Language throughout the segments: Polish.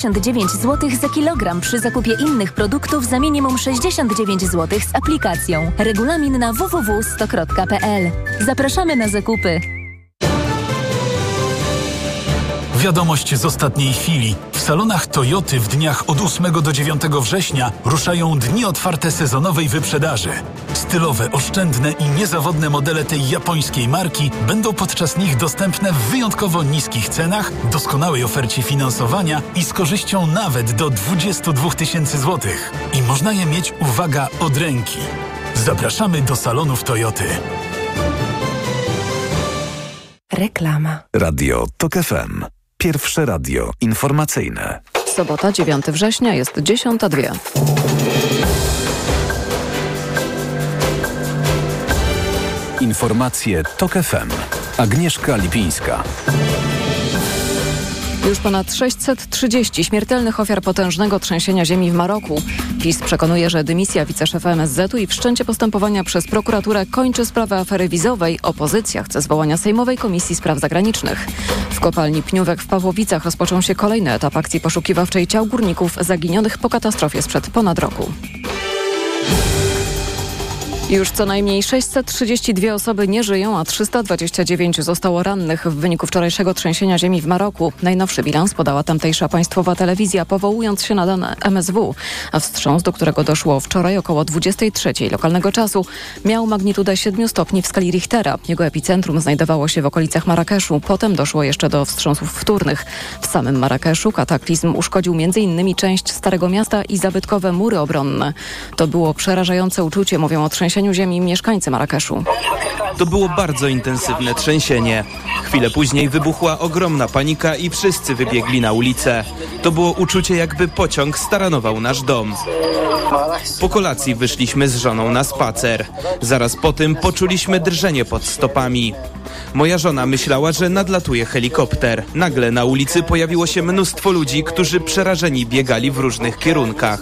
69 zł za kilogram przy zakupie innych produktów za minimum 69 zł z aplikacją. Regulamin na www.stokrotka.pl. Zapraszamy na zakupy. Wiadomość z ostatniej chwili. W salonach Toyoty w dniach od 8 do 9 września ruszają dni otwarte sezonowej wyprzedaży. Stylowe, oszczędne i niezawodne modele tej japońskiej marki będą podczas nich dostępne w wyjątkowo niskich cenach, doskonałej ofercie finansowania i z korzyścią nawet do 22 tysięcy złotych. I można je mieć, uwaga, od ręki. Zapraszamy do salonów Toyoty. Reklama. Radio TOK FM. Pierwsze radio informacyjne. Sobota 9 września jest 10.02. Informacje TOK FM. Agnieszka Lipińska. Już ponad 630 śmiertelnych ofiar potężnego trzęsienia ziemi w Maroku. PiS przekonuje, że dymisja wiceszefa MSZ-u i wszczęcie postępowania przez prokuraturę kończy sprawę afery wizowej. Opozycja chce zwołania Sejmowej Komisji Spraw Zagranicznych. W kopalni Pniówek w Pawłowicach rozpoczął się kolejny etap akcji poszukiwawczej ciał górników zaginionych po katastrofie sprzed ponad roku. Już co najmniej 632 osoby nie żyją, a 329 zostało rannych w wyniku wczorajszego trzęsienia ziemi w Maroku. Najnowszy bilans podała tamtejsza państwowa telewizja, powołując się na dane MSW. A wstrząs, do którego doszło wczoraj około 23 lokalnego czasu, miał magnitudę 7 stopni w skali Richtera. Jego epicentrum znajdowało się w okolicach Marrakeszu. Potem doszło jeszcze do wstrząsów wtórnych. W samym Marrakeszu kataklizm uszkodził m.in. część Starego Miasta i zabytkowe mury obronne. To było przerażające uczucie, mówią o trzęsieniu trzęsieniu ziemi mieszkańcy Marrakeszu. To było bardzo intensywne trzęsienie. Chwilę później wybuchła ogromna panika i wszyscy wybiegli na ulicę. To było uczucie, jakby pociąg staranował nasz dom. Po kolacji wyszliśmy z żoną na spacer. Zaraz po tym poczuliśmy drżenie pod stopami. Moja żona myślała, że nadlatuje helikopter. Nagle na ulicy pojawiło się mnóstwo ludzi, którzy przerażeni biegali w różnych kierunkach.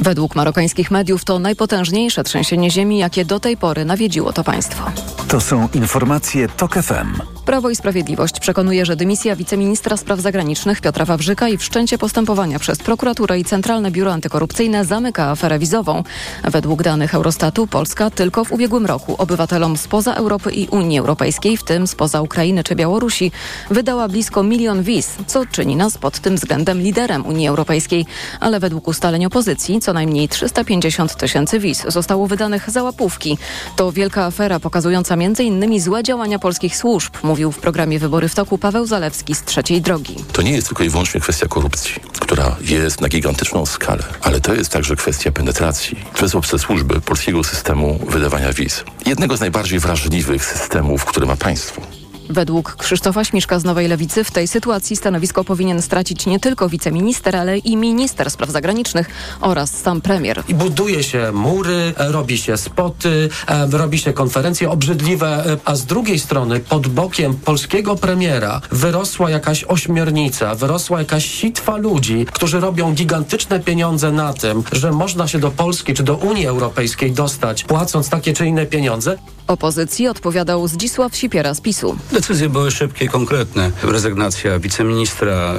Według marokańskich mediów to najpotężniejsze trzęsienie ziemi, jakie do tej pory nawiedziło to państwo. To są informacje TOK FM. Prawo i Sprawiedliwość przekonuje, że dymisja wiceministra spraw zagranicznych Piotra Wawrzyka i wszczęcie postępowania przez prokuraturę i Centralne Biuro Antykorupcyjne zamyka aferę wizową. Według danych Eurostatu Polska tylko w ubiegłym roku obywatelom spoza Europy i Unii Europejskiej, w tym spoza Ukrainy czy Białorusi, wydała blisko milion wiz, co czyni nas pod tym względem liderem Unii Europejskiej. Ale według ustaleń opozycji co najmniej 350 tysięcy wiz zostało wydanych za łapówki. To wielka afera pokazująca m.in. złe działania polskich służb, mówił w programie Wybory w toku Paweł Zalewski z Trzeciej Drogi. To nie jest tylko i wyłącznie kwestia korupcji, która jest na gigantyczną skalę, ale to jest także kwestia penetracji przez obce służby polskiego systemu wydawania wiz. Jednego z najbardziej wrażliwych systemów, który ma państwo. Według Krzysztofa Śmiszka z Nowej Lewicy w tej sytuacji stanowisko powinien stracić nie tylko wiceminister, ale i minister spraw zagranicznych oraz sam premier. I buduje się mury, robi się spoty, robi się konferencje obrzydliwe, a z drugiej strony pod bokiem polskiego premiera wyrosła jakaś ośmiornica, wyrosła jakaś sitwa ludzi, którzy robią gigantyczne pieniądze na tym, że można się do Polski czy do Unii Europejskiej dostać, płacąc takie czy inne pieniądze. Opozycji odpowiadał Zdzisław Sipiera z PiSu. Decyzje były szybkie konkretne. Rezygnacja wiceministra,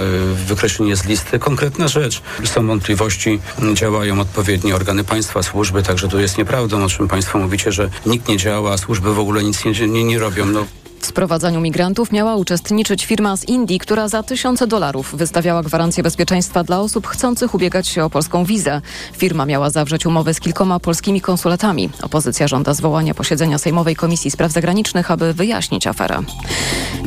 wykreślenie z listy, konkretna rzecz. Są wątpliwości, działają odpowiednie organy państwa, służby, także to jest nieprawdą, o czym państwo mówicie, że nikt nie działa, służby w ogóle nic nie, nie, nie robią. No. W sprowadzaniu migrantów miała uczestniczyć firma z Indii, która za tysiące dolarów wystawiała gwarancję bezpieczeństwa dla osób chcących ubiegać się o polską wizę. Firma miała zawrzeć umowę z kilkoma polskimi konsulatami. Opozycja żąda zwołania posiedzenia Sejmowej Komisji Spraw Zagranicznych, aby wyjaśnić aferę.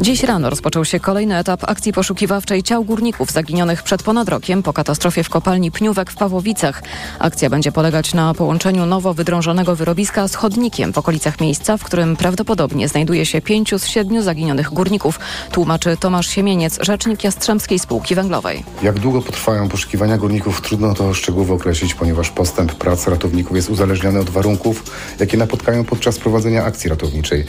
Dziś rano rozpoczął się kolejny etap akcji poszukiwawczej ciał górników zaginionych przed ponad rokiem po katastrofie w kopalni Pniówek w Pawłowicach. Akcja będzie polegać na połączeniu nowo wydrążonego wyrobiska z chodnikiem w okolicach miejsca, w którym prawdopodobnie znajduje się pięciu z siedmiu zaginionych górników, tłumaczy Tomasz Siemieniec, rzecznik Jastrzębskiej Spółki Węglowej. Jak długo potrwają poszukiwania górników, trudno to szczegółowo określić, ponieważ postęp prac ratowników jest uzależniony od warunków, jakie napotkają podczas prowadzenia akcji ratowniczej.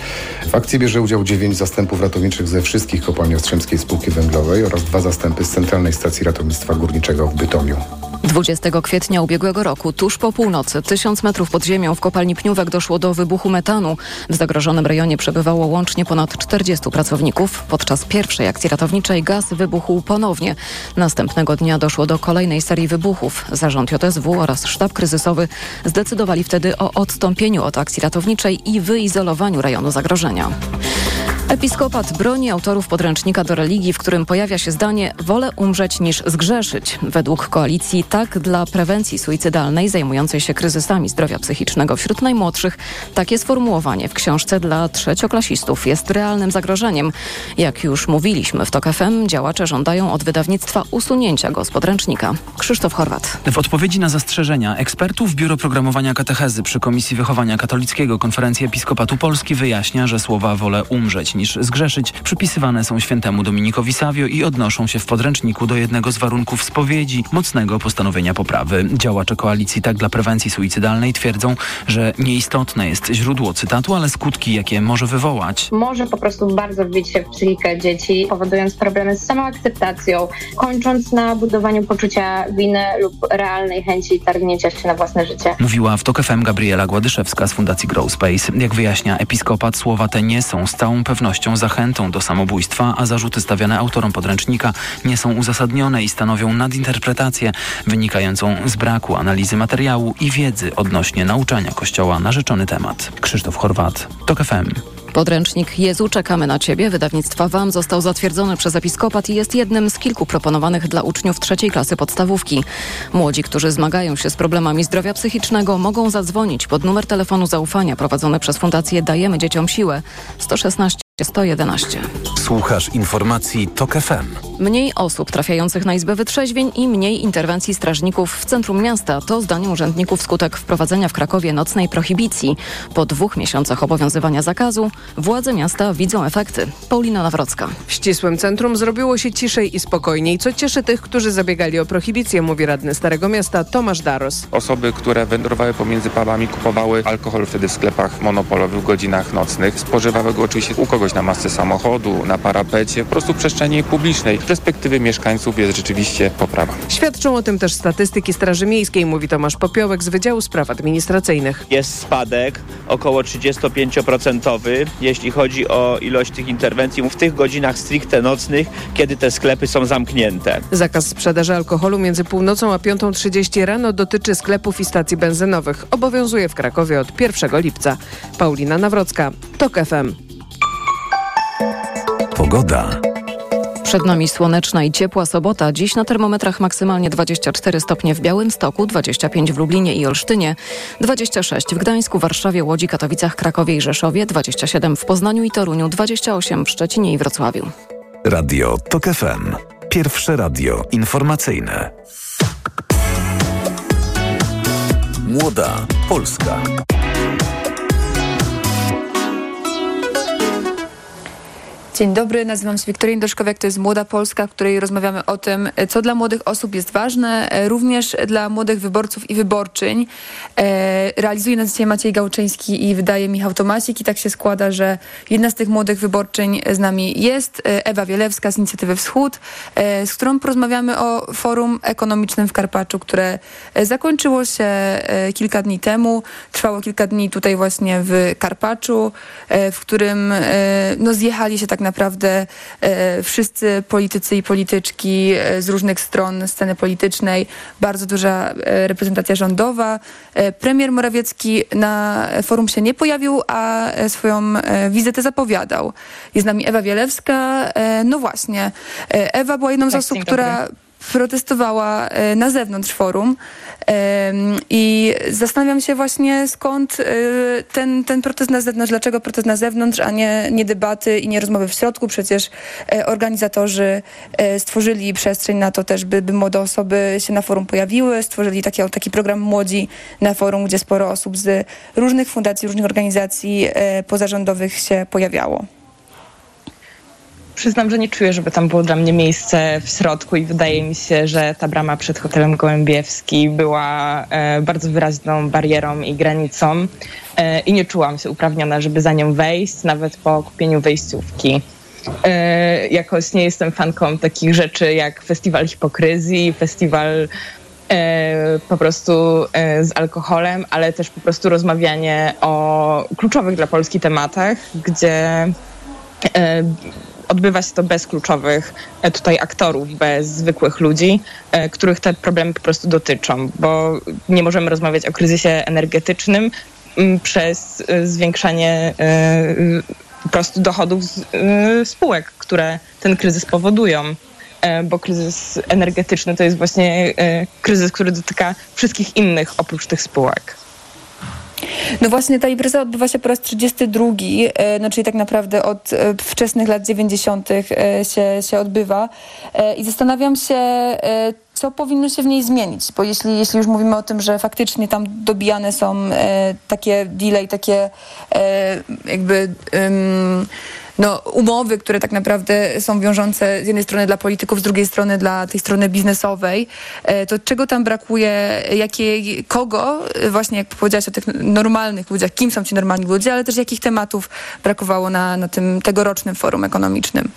W akcji bierze udział dziewięć zastępów ratowniczych ze wszystkich kopalni Jastrzębskiej Spółki Węglowej oraz dwa zastępy z Centralnej Stacji Ratownictwa Górniczego w Bytomiu. 20 kwietnia ubiegłego roku, tuż po północy, tysiąc metrów pod ziemią w kopalni Pniówek doszło do wybuchu metanu. W zagrożonym rejonie przebywało łącznie ponad 40 pracowników. Podczas pierwszej akcji ratowniczej gaz wybuchł ponownie. Następnego dnia doszło do kolejnej serii wybuchów. Zarząd JSW oraz sztab kryzysowy zdecydowali wtedy o odstąpieniu od akcji ratowniczej i wyizolowaniu rejonu zagrożenia. Episkopat broni autorów podręcznika do religii, w którym pojawia się zdanie wolę umrzeć niż zgrzeszyć. Według koalicji tak dla prewencji suicydalnej zajmującej się kryzysami zdrowia psychicznego wśród najmłodszych takie sformułowanie w książce dla trzecioklasistów jest realnym zagrożeniem. Jak już mówiliśmy w TOK FM, działacze żądają od wydawnictwa usunięcia go z podręcznika. Krzysztof Chorwat. W odpowiedzi na zastrzeżenia ekspertów Biuro Programowania Katechezy przy Komisji Wychowania Katolickiego Konferencji Episkopatu Polski wyjaśnia, że słowa wolę umrzeć niż zgrzeszyć przypisywane są świętemu Dominikowi Savio i odnoszą się w podręczniku do jednego z warunków spowiedzi mocnego postanowienia poprawy. Działacze koalicji Tak dla prewencji suicydalnej twierdzą, że nieistotne jest źródło cytatu, ale skutki, jakie może wywołać. Może po prostu bardzo wbić się w psychikę dzieci, powodując problemy z samoakceptacją, kończąc na budowaniu poczucia winy lub realnej chęci targnięcia się na własne życie. Mówiła w TOK FM Gabriela Gładyszewska z Fundacji Grow Space. Jak wyjaśnia episkopat, słowa te nie są z całą pewnością zachętą do samobójstwa, a zarzuty stawiane autorom podręcznika nie są uzasadnione i stanowią nadinterpretację wynikającą z braku analizy materiału i wiedzy odnośnie nauczania Kościoła na rzeczony temat. Krzysztof Chorwat, TOK FM. Podręcznik Jezu Czekamy na Ciebie wydawnictwa WAM został zatwierdzony przez episkopat i jest jednym z kilku proponowanych dla uczniów trzeciej klasy podstawówki. Młodzi, którzy zmagają się z problemami zdrowia psychicznego mogą zadzwonić pod numer telefonu zaufania prowadzony przez Fundację Dajemy Dzieciom Siłę 116 111. Słuchasz informacji TOK FM. Mniej osób trafiających na Izbę Wytrzeźwień i mniej interwencji strażników w centrum miasta to zdaniem urzędników skutek wprowadzenia w Krakowie nocnej prohibicji. Po dwóch miesiącach obowiązywania zakazu władze miasta widzą efekty. Paulina Nawrocka. W ścisłym centrum zrobiło się ciszej i spokojniej, co cieszy tych, którzy zabiegali o prohibicję, mówi radny Starego Miasta Tomasz Daros. Osoby, które wędrowały pomiędzy pubami, kupowały alkohol wtedy w sklepach monopolowych w godzinach nocnych, spożywały go oczywiście u kogoś na masce samochodu, na parapecie, po prostu w przestrzeni publicznej. Z perspektywy mieszkańców jest rzeczywiście poprawa. Świadczą o tym też statystyki Straży Miejskiej, mówi Tomasz Popiołek z Wydziału Spraw Administracyjnych. Jest spadek około 35%, jeśli chodzi o ilość tych interwencji w tych godzinach stricte nocnych, kiedy te sklepy są zamknięte. Zakaz sprzedaży alkoholu między północą a 5.30 rano dotyczy sklepów i stacji benzynowych. Obowiązuje w Krakowie od 1 lipca. Paulina Nawrocka, TOK FM. Pogoda. Przed nami słoneczna i ciepła sobota. Dziś na termometrach maksymalnie 24 stopnie w Białymstoku, 25 w Lublinie i Olsztynie, 26 w Gdańsku, Warszawie, Łodzi, Katowicach, Krakowie i Rzeszowie, 27 w Poznaniu i Toruniu, 28 w Szczecinie i Wrocławiu. Radio TOK FM. Pierwsze radio informacyjne. Młoda Polska. Dzień dobry, nazywam się Wiktoria Doszkowiak, to jest Młoda Polska, w której rozmawiamy o tym, co dla młodych osób jest ważne, również dla młodych wyborców i wyborczyń. Realizuje nas dzisiaj Maciej Gałczyński i wydaje Michał Tomasik i tak się składa, że jedna z tych młodych wyborczyń z nami jest Ewa Wielewska z Inicjatywy Wschód, z którą porozmawiamy o forum ekonomicznym w Karpaczu, które zakończyło się kilka dni temu. Trwało kilka dni tutaj właśnie w Karpaczu, w którym no, zjechali się tak naprawdę e, wszyscy politycy i polityczki e, z różnych stron sceny politycznej, bardzo duża e, reprezentacja rządowa. Premier Morawiecki na forum się nie pojawił, a swoją wizytę zapowiadał. Jest z nami Ewa Wielewska. No właśnie, Ewa była jedną z Tak, osób, która. Protestowała e, na zewnątrz forum i zastanawiam się właśnie skąd e, ten, ten protest na zewnątrz, dlaczego protest na zewnątrz, a nie, nie debaty i nie rozmowy w środku. Przecież e, organizatorzy stworzyli przestrzeń na to też, by, by młode osoby się na forum pojawiły, stworzyli taki, taki program Młodzi na forum, gdzie sporo osób z różnych fundacji, różnych organizacji pozarządowych się pojawiało. Przyznam, że nie czuję, żeby tam było dla mnie miejsce w środku i wydaje mi się, że ta brama przed hotelem Gołębiewski była e, bardzo wyraźną barierą i granicą e, i nie czułam się uprawniona, żeby za nią wejść, nawet po kupieniu wejściówki. E, jakoś nie jestem fanką takich rzeczy jak festiwal hipokryzji, festiwal po prostu z alkoholem, ale też po prostu rozmawianie o kluczowych dla Polski tematach, gdzie odbywa się to bez kluczowych tutaj aktorów, bez zwykłych ludzi, których te problemy po prostu dotyczą, bo nie możemy rozmawiać o kryzysie energetycznym przez zwiększanie po prostu dochodów spółek, które ten kryzys powodują. E, bo kryzys energetyczny to jest właśnie e, kryzys, który dotyka wszystkich innych oprócz tych spółek. No właśnie ta impreza odbywa się po raz 32, e, no czyli tak naprawdę od wczesnych lat 90. się, się odbywa i zastanawiam się, co powinno się w niej zmienić, bo jeśli, jeśli już mówimy o tym, że faktycznie tam dobijane są takie delay, takie jakby no, umowy, które tak naprawdę są wiążące z jednej strony dla polityków, z drugiej strony dla tej strony biznesowej, e, to czego tam brakuje, jakiej, kogo, e, właśnie jak powiedziałaś o tych normalnych ludziach, kim są ci normalni ludzie, ale też jakich tematów brakowało na, na tym tegorocznym forum ekonomicznym?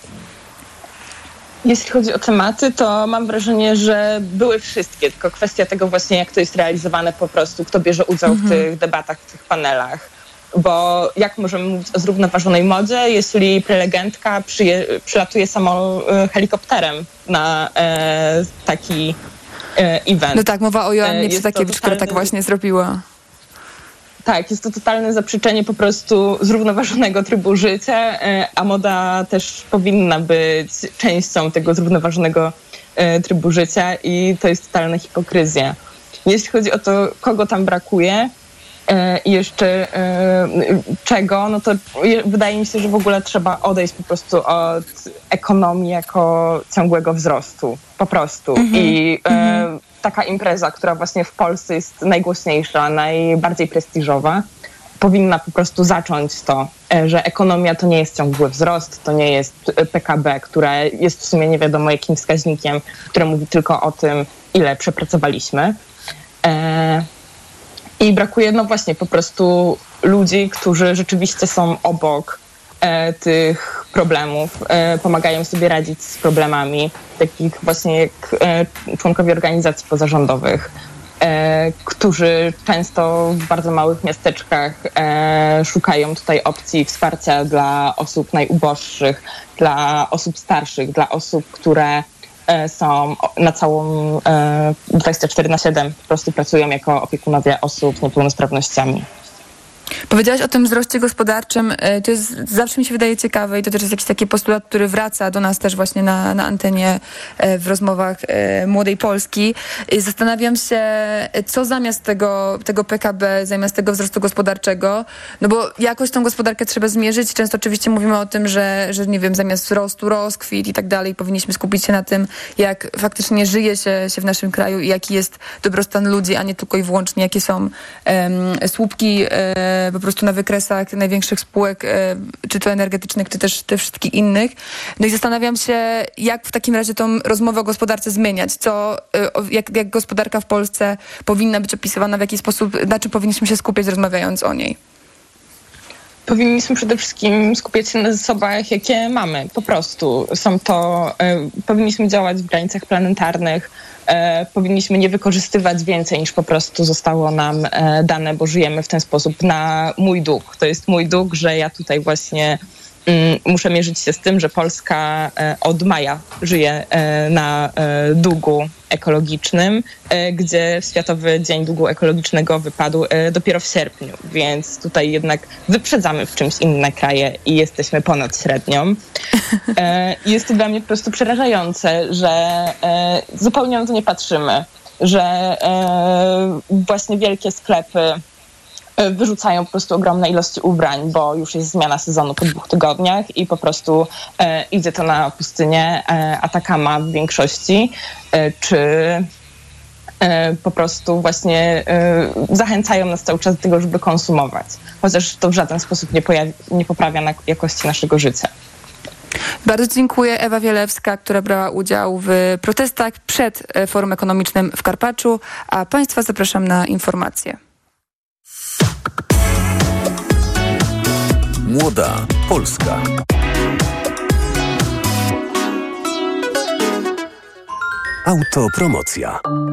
Jeśli chodzi o tematy, to mam wrażenie, że były wszystkie, tylko kwestia tego właśnie, jak to jest realizowane po prostu, kto bierze udział mhm. w tych debatach, w tych panelach bo jak możemy mówić o zrównoważonej modzie, jeśli prelegentka przyje, przylatuje samo e, helikopterem na e, taki e, event. No tak, mowa o Joannie e, Przytakiewicz, która tak właśnie zrobiła. Tak, jest to totalne zaprzeczenie po prostu zrównoważonego trybu życia, e, a moda też powinna być częścią tego zrównoważonego e, trybu życia i to jest totalna hipokryzja. Jeśli chodzi o to, kogo tam brakuje, i jeszcze e, czego, no to wydaje mi się, że w ogóle trzeba odejść po prostu od ekonomii jako ciągłego wzrostu. Po prostu. Mm -hmm. I mm -hmm. taka impreza, która właśnie w Polsce jest najgłośniejsza, najbardziej prestiżowa, powinna po prostu zacząć to, że ekonomia to nie jest ciągły wzrost, to nie jest PKB, które jest w sumie nie wiadomo jakim wskaźnikiem, które mówi tylko o tym, ile przepracowaliśmy. I brakuje no właśnie po prostu ludzi, którzy rzeczywiście są obok e, tych problemów, e, pomagają sobie radzić z problemami, takich właśnie jak e, członkowie organizacji pozarządowych, e, którzy często w bardzo małych miasteczkach e, szukają tutaj opcji wsparcia dla osób najuboższych, dla osób starszych, dla osób, które są na całą 24 e, na 7 po prostu pracują jako opiekunowie osób z niepełnosprawnościami. Powiedziałaś o tym wzroście gospodarczym. E, to jest, zawsze mi się wydaje ciekawe i to też jest jakiś taki postulat, który wraca do nas też właśnie na, na antenie e, w rozmowach e, Młodej Polski. Zastanawiam się, co zamiast tego, tego PKB, zamiast tego wzrostu gospodarczego, no bo jakoś tą gospodarkę trzeba zmierzyć. Często oczywiście mówimy o tym, że, że nie wiem, zamiast wzrostu rozkwit i tak dalej, powinniśmy skupić się na tym, jak faktycznie żyje się, się w naszym kraju i jaki jest dobrostan ludzi, a nie tylko i wyłącznie jakie są um, słupki um, po prostu na wykresach największych spółek, e, czy to energetycznych, czy też tych wszystkich innych. No i zastanawiam się, jak w takim razie tą rozmowę o gospodarce zmieniać, co, e, jak, jak gospodarka w Polsce powinna być opisywana, w jaki sposób, na czym powinniśmy się skupiać rozmawiając o niej powinniśmy przede wszystkim skupiać się na zasobach, jakie mamy. Po prostu są to, y, powinniśmy działać w granicach planetarnych, e, powinniśmy nie wykorzystywać więcej niż po prostu zostało nam e, dane, bo żyjemy w ten sposób na mój duch. To jest mój duch, że ja tutaj właśnie muszę mierzyć się z tym, że Polska e, od maja żyje na długu ekologicznym, gdzie Światowy Dzień Długu Ekologicznego wypadł dopiero w sierpniu, więc tutaj jednak wyprzedzamy w czymś inne kraje i jesteśmy ponad średnią. Jest to dla mnie po prostu przerażające, że zupełnie na to nie patrzymy, że e, właśnie wielkie sklepy e, wyrzucają po prostu ogromne ilości ubrań, bo już jest zmiana sezonu po dwóch tygodniach i po prostu e, idzie to na pustynię e, Atakama w większości, e, czy e, po prostu właśnie zachęcają nas cały czas do tego, żeby konsumować. Chociaż to w żaden sposób nie, nie poprawia na jakości naszego życia. Bardzo dziękuję. Ewa Wielewska, która brała udział w protestach przed e, Forum Ekonomicznym w Karpaczu, a Państwa zapraszam na informacje. Młoda Polska. Autopromocja.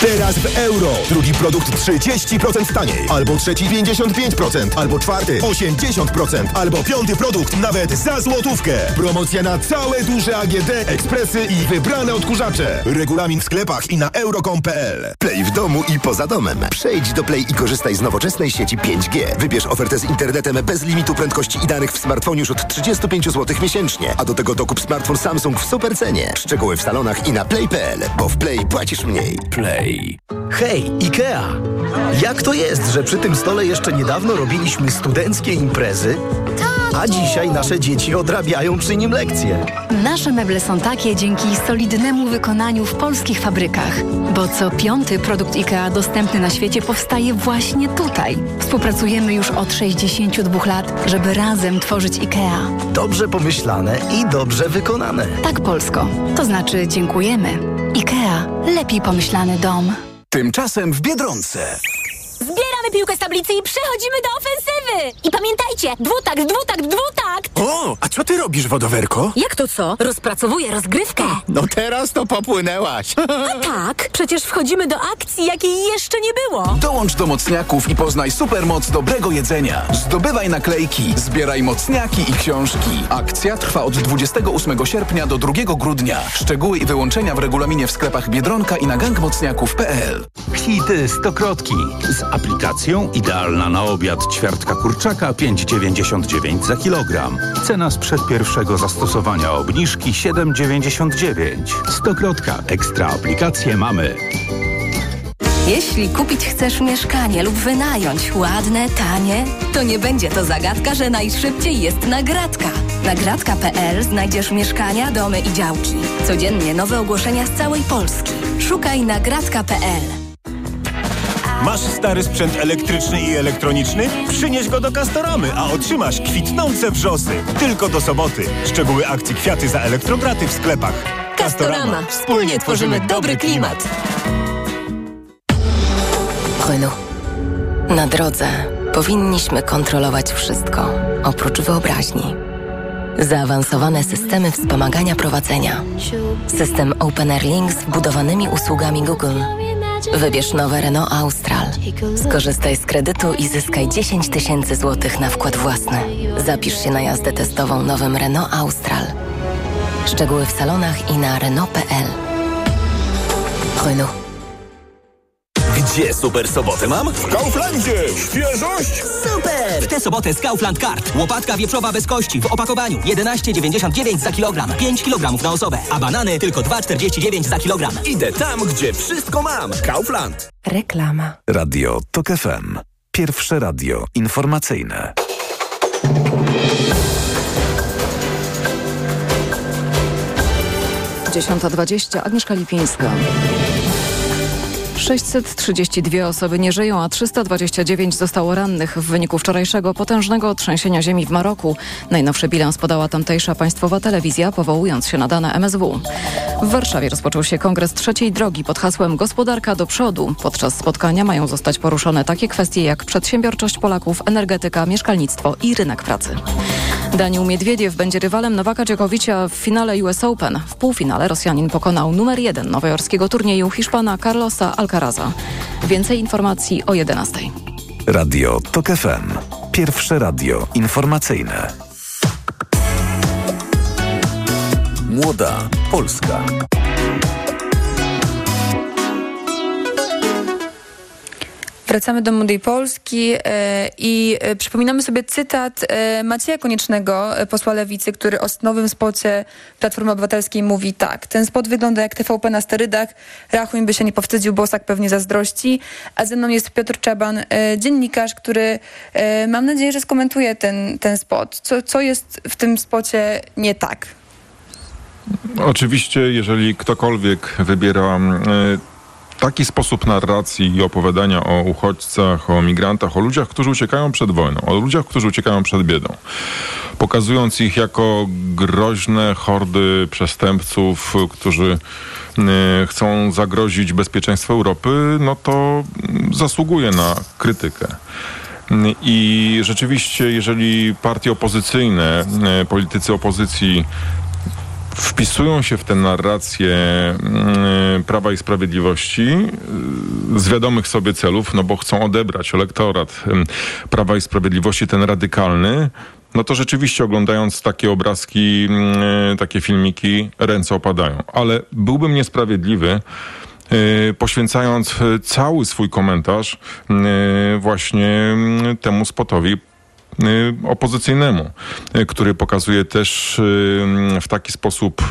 Teraz w euro. Drugi produkt 30% taniej. Albo trzeci 55%. Albo czwarty 80%. Albo piąty produkt nawet za złotówkę. Promocja na całe duże AGD, ekspresy i wybrane odkurzacze. Regulamin w sklepach i na euro.com.pl. Play w domu i poza domem. Przejdź do Play i korzystaj z nowoczesnej sieci 5G. Wybierz ofertę z internetem bez limitu prędkości i danych w smartfonie już od 35 zł miesięcznie. A do tego dokup smartfon Samsung w supercenie. Szczegóły w salonach i na play.pl, bo w Play płacisz mniej. Play. Hej, IKEA! Jak to jest, że przy tym stole jeszcze niedawno robiliśmy studenckie imprezy, a dzisiaj nasze dzieci odrabiają przy nim lekcje? Nasze meble są takie dzięki solidnemu wykonaniu w polskich fabrykach, bo co piąty produkt IKEA dostępny na świecie powstaje właśnie tutaj. Współpracujemy już od 62 lat, żeby razem tworzyć IKEA. Dobrze pomyślane i dobrze wykonane. Tak, Polsko. To znaczy dziękujemy. IKEA. Lepiej pomyślany dom. Tymczasem w Biedronce. Zbieramy piłkę z tablicy i przechodzimy do ofensywy! I pamiętajcie, dwutakt, dwutakt, dwutakt! O, a co ty robisz, wodowerko? Jak to co? Rozpracowuję rozgrywkę. No teraz to popłynęłaś. A tak, przecież wchodzimy do akcji, jakiej jeszcze nie było. Dołącz do mocniaków i poznaj supermoc dobrego jedzenia. Zdobywaj naklejki, zbieraj mocniaki i książki. Akcja trwa od 28 sierpnia do 2 grudnia. Szczegóły i wyłączenia w regulaminie w sklepach Biedronka i na gangmocniaków.pl. Hity stokrotki. Z idealna na obiad ćwiartka kurczaka 5,99 za kilogram. Cena sprzed pierwszego zastosowania obniżki 7,99. Stokrotka. Ekstra aplikację mamy. Jeśli kupić chcesz mieszkanie lub wynająć ładne, tanie, to nie będzie to zagadka, że najszybciej jest nagradka. Nagradka.pl znajdziesz mieszkania, domy i działki. Codziennie nowe ogłoszenia z całej Polski. Szukaj nagradka.pl. Masz stary sprzęt elektryczny i elektroniczny? Przynieś go do Castoramy, a otrzymasz kwitnące wrzosy. Tylko do soboty. Szczegóły akcji Kwiaty za elektrograty w sklepach. Castorama. Wspólnie tworzymy dobry klimat. Renault. Na drodze powinniśmy kontrolować wszystko, oprócz wyobraźni. Zaawansowane systemy wspomagania prowadzenia. System Open Air Link z wbudowanymi usługami Google. Wybierz nowe Renault Austral. Skorzystaj z kredytu i zyskaj 10 tysięcy złotych na wkład własny. Zapisz się na jazdę testową nowym Renault Austral. Szczegóły w salonach i na Renault.pl. Renault. Gdzie super sobotę mam? W Kauflandzie! Świeżość! Super! W tę sobotę z Kaufland Card. Łopatka wieprzowa bez kości w opakowaniu 11,99 za kilogram. 5 kg na osobę. A banany tylko 2,49 za kilogram. Idę tam, gdzie wszystko mam. Kaufland. Reklama. Radio TOK FM. Pierwsze radio informacyjne. Dziesiąta dwadzieścia. Agnieszka Lipińska. 632 osoby nie żyją, a 329 zostało rannych w wyniku wczorajszego potężnego trzęsienia ziemi w Maroku. Najnowszy bilans podała tamtejsza państwowa telewizja, powołując się na dane MSW. W Warszawie rozpoczął się kongres trzeciej drogi pod hasłem Gospodarka do przodu. Podczas spotkania mają zostać poruszone takie kwestie jak przedsiębiorczość Polaków, energetyka, mieszkalnictwo i rynek pracy. Daniel Miedwiediew będzie rywalem Nowaka Dziokowicza w finale US Open. W półfinale Rosjanin pokonał numer jeden nowojorskiego turnieju Hiszpana Carlosa Alcaraza. Więcej informacji o 11. Radio TOK FM. Pierwsze radio informacyjne. Młoda Polska. Wracamy do Młodej Polski e, i e, przypominamy sobie cytat e, Macieja Koniecznego, posła Lewicy, który o nowym spocie Platformy Obywatelskiej mówi tak. Ten spot wygląda jak TVP na sterydach. Rachuń by się nie powstydził, Bosak pewnie zazdrości. A ze mną jest Piotr Czaban, dziennikarz, który mam nadzieję, że skomentuje ten, ten spot. Co, co jest w tym spocie nie tak? Oczywiście, jeżeli ktokolwiek wybiera taki sposób narracji i opowiadania o uchodźcach, o migrantach, o ludziach, którzy uciekają przed wojną, o ludziach, którzy uciekają przed biedą, pokazując ich jako groźne hordy przestępców, którzy e, chcą zagrozić bezpieczeństwu Europy, no to zasługuje na krytykę. I rzeczywiście, jeżeli partie opozycyjne, e, politycy opozycji wpisują się w tę narrację mm, Prawa i Sprawiedliwości y, z wiadomych sobie celów, no bo chcą odebrać elektorat Prawa i Sprawiedliwości, ten radykalny, no to rzeczywiście oglądając takie obrazki, y, takie filmiki, ręce opadają. Ale byłbym niesprawiedliwy, y, poświęcając cały swój komentarz właśnie temu spotowi opozycyjnemu, y, który pokazuje też y, w taki sposób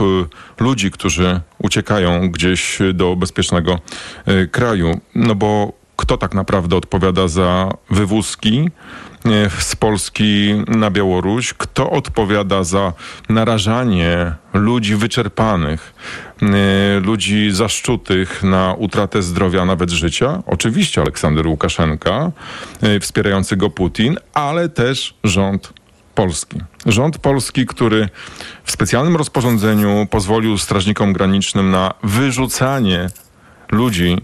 y, ludzi, którzy uciekają gdzieś do bezpiecznego y, kraju. No bo kto tak naprawdę odpowiada za wywózki y, z Polski na Białoruś? Kto odpowiada za narażanie ludzi wyczerpanych, y, ludzi zaszczutych na utratę zdrowia, nawet życia? Oczywiście Aleksander Łukaszenka, y, wspierający go Putin, ale też rząd Polski. Rząd polski, który w specjalnym rozporządzeniu pozwolił strażnikom granicznym na wyrzucanie ludzi,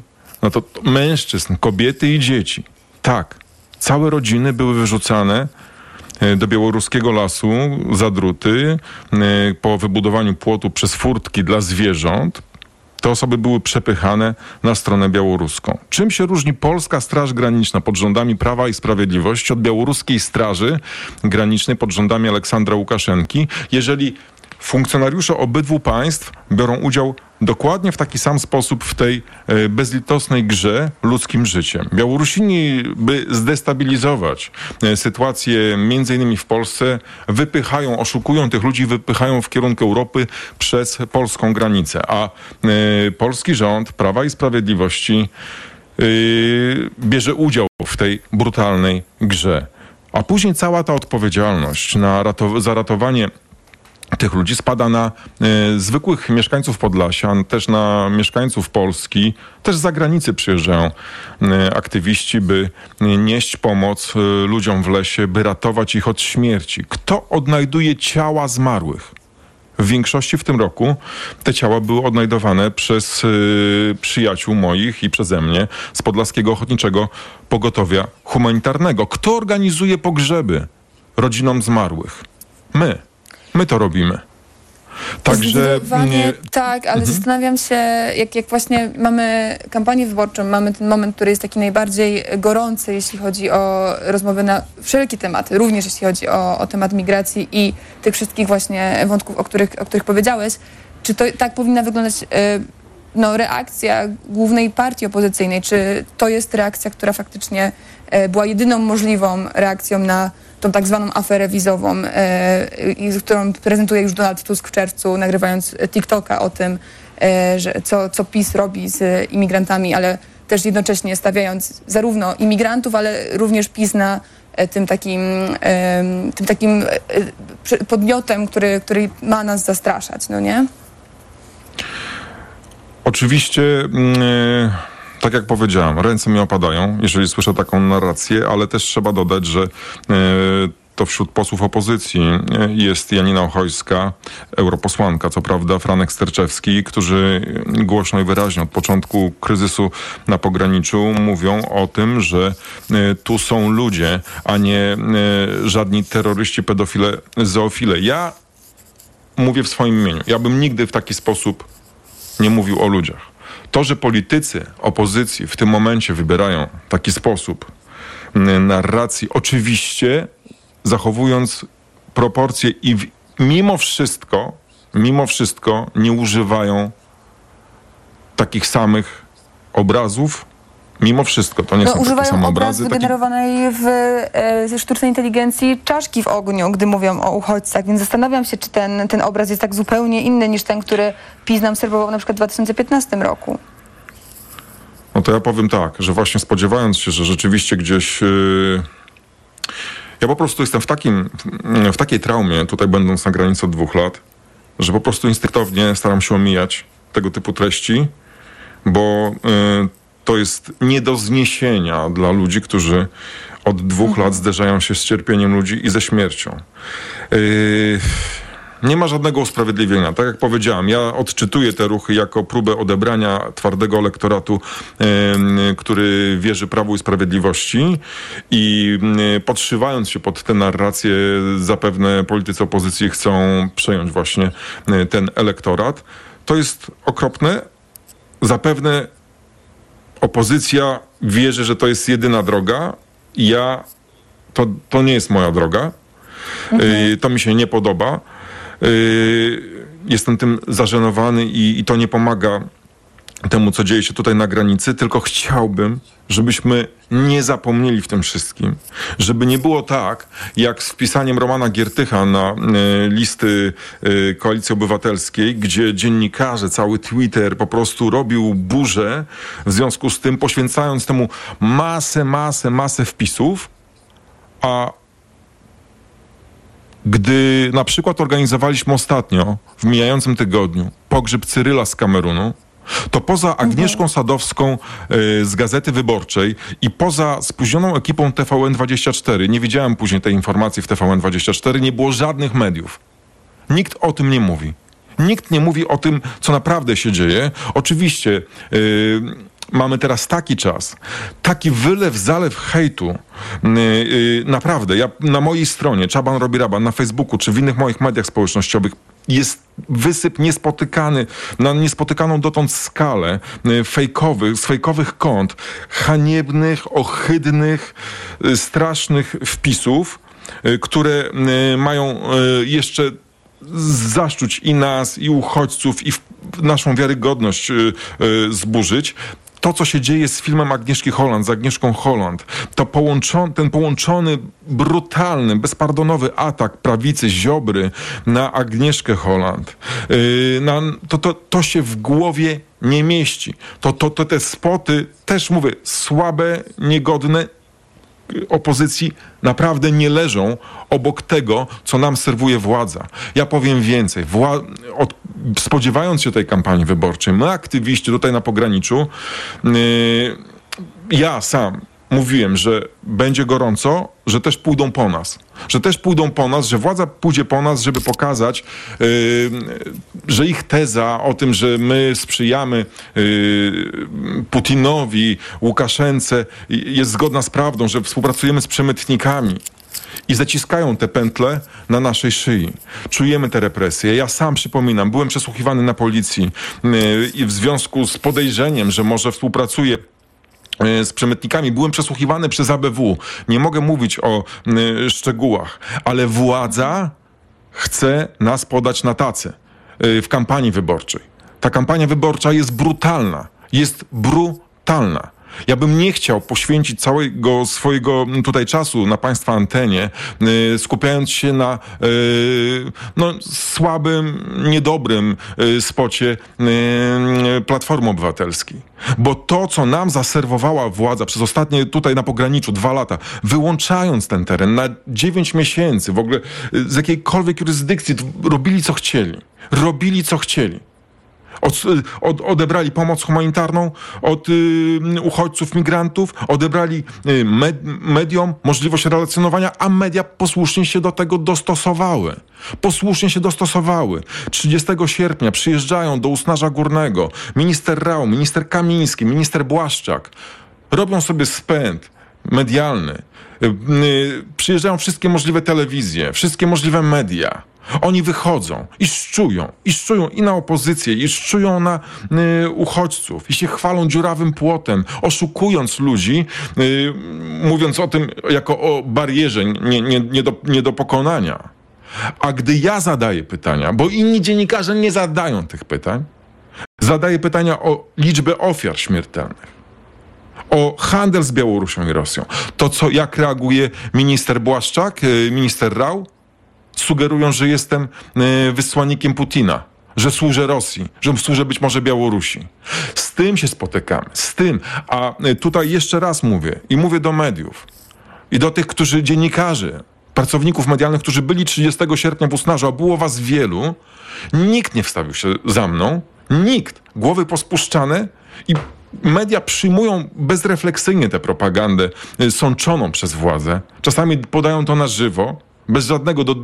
no to mężczyzn, kobiety i dzieci. Tak, całe rodziny były wyrzucane e, do białoruskiego lasu za druty e, po wybudowaniu płotu przez furtki dla zwierząt. Te osoby były przepychane na stronę białoruską. Czym się różni polska Straż Graniczna pod rządami Prawa i Sprawiedliwości od białoruskiej Straży Granicznej pod rządami Aleksandra Łukaszenki, jeżeli funkcjonariusze obydwu państw biorą udział dokładnie w taki sam sposób w tej e, bezlitosnej grze ludzkim życiem. Białorusini, by zdestabilizować e, sytuację między innymi w Polsce, wypychają, oszukują tych ludzi, wypychają w kierunku Europy przez polską granicę. A e, polski rząd Prawa i Sprawiedliwości bierze udział w tej brutalnej grze. A później cała ta odpowiedzialność na rato- za ratowanie tych ludzi spada na e, zwykłych mieszkańców Podlasia, też na mieszkańców Polski, też z zagranicy przyjeżdżają e, aktywiści, by nieść pomoc e, ludziom w lesie, by ratować ich od śmierci. Kto odnajduje ciała zmarłych? W większości w tym roku te ciała były odnajdowane przez y, przyjaciół moich i przeze mnie z Podlaskiego Ochotniczego Pogotowia Humanitarnego. Kto organizuje pogrzeby rodzinom zmarłych? My. My to robimy. Także nie, tak, ale Mhm. zastanawiam się, jak, jak właśnie mamy kampanię wyborczą, mamy ten moment, który jest taki najbardziej gorący, jeśli chodzi o rozmowy na wszelkie tematy, również jeśli chodzi o, o temat migracji i tych wszystkich właśnie wątków, o których, o których powiedziałeś. Czy to tak powinna wyglądać e, no, reakcja głównej partii opozycyjnej? Czy to jest reakcja, która faktycznie e, była jedyną możliwą reakcją na tą tak zwaną aferę wizową, e, którą prezentuje już Donald Tusk w czerwcu, nagrywając TikToka o tym, e, że co, co PiS robi z imigrantami, ale też jednocześnie stawiając zarówno imigrantów, ale również PiS na e, tym takim, tym takim podmiotem, który, który ma nas zastraszać, no nie? Oczywiście, e, tak jak powiedziałem, ręce mi opadają, jeżeli słyszę taką narrację, ale też trzeba dodać, że e, to wśród posłów opozycji e, jest Janina Ochojska, europosłanka, co prawda Franek Sterczewski, którzy głośno i wyraźnie od początku kryzysu na pograniczu mówią o tym, że e, tu są ludzie, a nie żadni terroryści, pedofile, zoofile. Ja mówię w swoim imieniu. Ja bym nigdy w taki sposób nie mówił o ludziach. To, że politycy opozycji w tym momencie wybierają taki sposób mm, narracji, oczywiście zachowując proporcje i w, mimo wszystko, mimo wszystko nie używają takich samych obrazów, Mimo wszystko, to nie No, są takie same obraz obrazy. Taki... wygenerowanej w, e, ze sztucznej inteligencji czaszki w ogniu, gdy mówią o uchodźcach, więc zastanawiam się, czy ten, ten obraz jest tak zupełnie inny niż ten, który PiS nam serwował na przykład w 2015 roku. No to ja powiem tak, że właśnie spodziewając się, że rzeczywiście gdzieś. Yy... Ja po prostu jestem w, takim, w takiej traumie, tutaj będąc na granicy od dwóch lat, że po prostu instynktownie staram się omijać tego typu treści, bo yy, to jest nie do zniesienia dla ludzi, którzy od dwóch lat zderzają się z cierpieniem ludzi i ze śmiercią. Yy, nie ma żadnego usprawiedliwienia. Tak jak powiedziałem, ja odczytuję te ruchy jako próbę odebrania twardego elektoratu, yy, który wierzy Prawu i Sprawiedliwości i yy, podszywając się pod tę narrację, zapewne politycy opozycji chcą przejąć właśnie yy, ten elektorat. To jest okropne. Zapewne opozycja wierzy, że to jest jedyna droga. Ja, to, to nie jest moja droga. Y, to mi się nie podoba. Y, jestem tym zażenowany i, i to nie pomaga temu, co dzieje się tutaj na granicy, tylko chciałbym, żebyśmy nie zapomnieli w tym wszystkim. Żeby nie było tak, jak z wpisaniem Romana Giertycha na y, listy y, Koalicji Obywatelskiej, gdzie dziennikarze, cały Twitter po prostu robił burzę w związku z tym, poświęcając temu masę, masę, masę wpisów, a gdy na przykład organizowaliśmy ostatnio, w mijającym tygodniu, pogrzeb Cyryla z Kamerunu, to poza Agnieszką Sadowską y, z Gazety Wyborczej i poza spóźnioną ekipą TVN24, nie widziałem później tej informacji w TVN24, nie było żadnych mediów. Nikt o tym nie mówi. Nikt nie mówi o tym, co naprawdę się dzieje. Oczywiście y, mamy teraz taki czas, taki wylew, zalew hejtu. Yy, yy, naprawdę, ja na mojej stronie, Czaban robi raban, na Facebooku czy w innych moich mediach społecznościowych jest wysyp niespotykany, na niespotykaną dotąd skalę yy, fejkowych, z fejkowych kont, haniebnych, ohydnych, yy, strasznych wpisów, yy, które mają jeszcze zaszczuć i nas, i uchodźców, i naszą wiarygodność y, y, zburzyć. To, co się dzieje z filmem Agnieszki Holland, z Agnieszką Holland, to połączony, ten połączony, brutalny, bezpardonowy atak prawicy Ziobry na Agnieszkę Holland, y, na, to, to, to się w głowie nie mieści. To, to, to te spoty, też mówię, słabe, niegodne, opozycji naprawdę nie leżą obok tego, co nam serwuje władza. Ja powiem więcej. Wła- od, spodziewając się tej kampanii wyborczej, my aktywiści tutaj na pograniczu, yy, ja sam mówiłem, że będzie gorąco, że też pójdą po nas. Że też pójdą po nas, że władza pójdzie po nas, żeby pokazać, yy, że ich teza o tym, że my sprzyjamy yy, Putinowi, Łukaszence jest zgodna z prawdą, że współpracujemy z przemytnikami. I zaciskają te pętle na naszej szyi. Czujemy te represje. Ja sam przypominam, byłem przesłuchiwany na policji yy, i w związku z podejrzeniem, że może współpracuje e, z przemytnikami. Byłem przesłuchiwany przez ABW. Nie mogę mówić o y, szczegółach, ale władza chce nas podać na tacy y, w kampanii wyborczej. Ta kampania wyborcza jest brutalna. Jest brutalna. Ja bym nie chciał poświęcić całego swojego m, tutaj czasu na Państwa antenie, y, skupiając się na y, no, słabym, niedobrym y, spocie Platformy Obywatelskiej. Bo to, co nam zaserwowała władza przez ostatnie tutaj na pograniczu dwa lata, wyłączając ten teren na dziewięć miesięcy, w ogóle z jakiejkolwiek jurysdykcji, robili co chcieli. Robili co chcieli. Od, od, odebrali pomoc humanitarną od y, uchodźców, migrantów, odebrali y, med, mediom możliwość relacjonowania, a media posłusznie się do tego dostosowały. Posłusznie się dostosowały. 30 sierpnia przyjeżdżają do Usnarza Górnego minister Rał, minister Kamiński, minister Błaszczak. Robią sobie spęd medialny. Y, y, przyjeżdżają wszystkie możliwe telewizje, wszystkie możliwe media. Oni wychodzą i szczują, i szczują i na opozycję, i szczują na y, uchodźców, i się chwalą dziurawym płotem, oszukując ludzi, y, mówiąc o tym jako o barierze nie, nie, nie, do, nie do pokonania. A gdy ja zadaję pytania, bo inni dziennikarze nie zadają tych pytań, zadaję pytania o liczbę ofiar śmiertelnych. o handel z Białorusią i Rosją. To, co, jak reaguje minister Błaszczak, y, minister Rał, sugerują, że jestem y, wysłannikiem Putina, że służę Rosji, że służę być może Białorusi. Z tym się spotykamy, z tym. A y, tutaj jeszcze raz mówię i mówię do mediów i do tych, którzy dziennikarzy, pracowników medialnych, którzy byli 30 sierpnia w Usnarzu, a było was wielu, nikt nie wstawił się za mną, nikt. Głowy pospuszczane i media przyjmują bezrefleksyjnie tę propagandę y, sączoną przez władzę. Czasami podają to na żywo, bez żadnego do,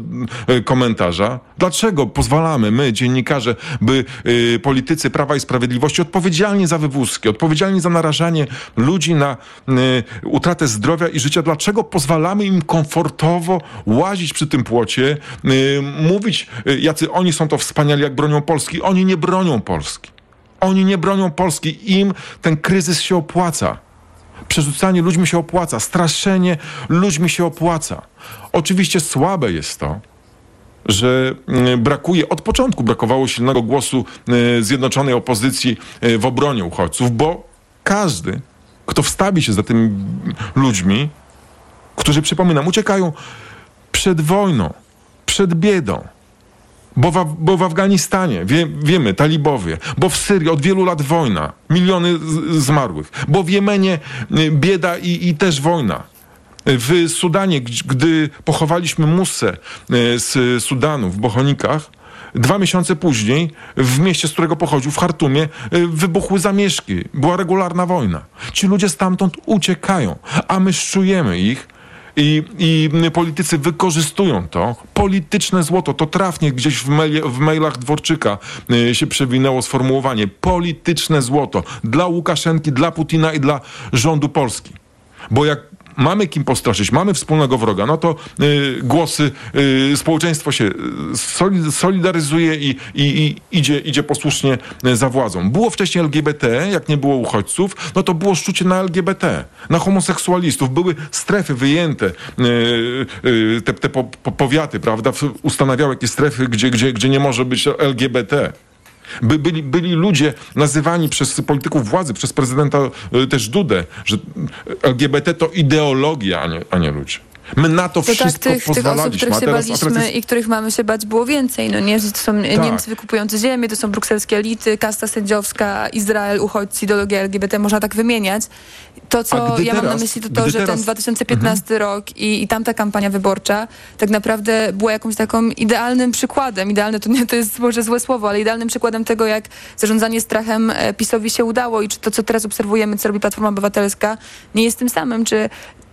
y, komentarza. Dlaczego pozwalamy my, dziennikarze, by y, politycy Prawa i Sprawiedliwości odpowiedzialni za wywózki, odpowiedzialni za narażanie ludzi na y, utratę zdrowia i życia, dlaczego pozwalamy im komfortowo łazić przy tym płocie, mówić, jacy oni są to wspaniali, jak bronią Polski. Oni nie bronią Polski. Oni nie bronią Polski. Im ten kryzys się opłaca. Przerzucanie ludźmi się opłaca, straszenie ludźmi się opłaca. Oczywiście słabe jest to, że mm, brakuje, od początku brakowało silnego głosu y, zjednoczonej opozycji y, w obronie uchodźców, bo każdy, kto wstawi się za tymi ludźmi, którzy, przypominam, uciekają przed wojną, przed biedą, bo w, bo w Afganistanie, wie, wiemy, talibowie, bo w Syrii od wielu lat wojna, miliony z, zmarłych, bo w Jemenie y, bieda i, i też wojna. W Sudanie, gdy pochowaliśmy Musę y, z Sudanu w Bochonikach, dwa miesiące później w mieście, z którego pochodził, w Chartumie, y, wybuchły zamieszki. Była regularna wojna. Ci ludzie stamtąd uciekają, a my szczujemy ich i, I politycy wykorzystują to. Polityczne złoto, to trafnie gdzieś w, maili, w mailach Dworczyka y, się przewinęło sformułowanie. Polityczne złoto dla Łukaszenki, dla Putina i dla rządu Polski. Bo jak mamy kim postraszyć, mamy wspólnego wroga, no to y, głosy, y, społeczeństwo się y, soli- solidaryzuje i, i, i idzie, idzie posłusznie y, za władzą. Było wcześniej LGBT, jak nie było uchodźców, no to było szczucie na LGBT, na homoseksualistów. Były strefy wyjęte, y, y, te, te po, po, powiaty, prawda, ustanawiały jakieś strefy, gdzie, gdzie, gdzie nie może być LGBT. By, byli, byli ludzie nazywani przez polityków władzy, przez prezydenta y, też Dudę, że LGBT to ideologia, a nie, a nie ludzie. My na to To tak, wszystko tych, tych osób, pozwalaliśmy. których się teraz, baliśmy teraz jest, i których mamy się bać, było więcej. No nie, to są Tak. Niemcy wykupujący ziemię, to są brukselskie elity, kasta sędziowska, Izrael, uchodźcy, ideologia LGBT, można tak wymieniać. To, co ja mam na teraz- myśli, to to, że ten teraz- 2015 rok i, i tamta kampania wyborcza tak naprawdę była jakąś taką idealnym przykładem. Idealne to nie to jest może złe słowo, ale idealnym przykładem tego, jak zarządzanie strachem e, PiSowi się udało i czy to, co teraz obserwujemy, co robi Platforma Obywatelska, nie jest tym samym, czy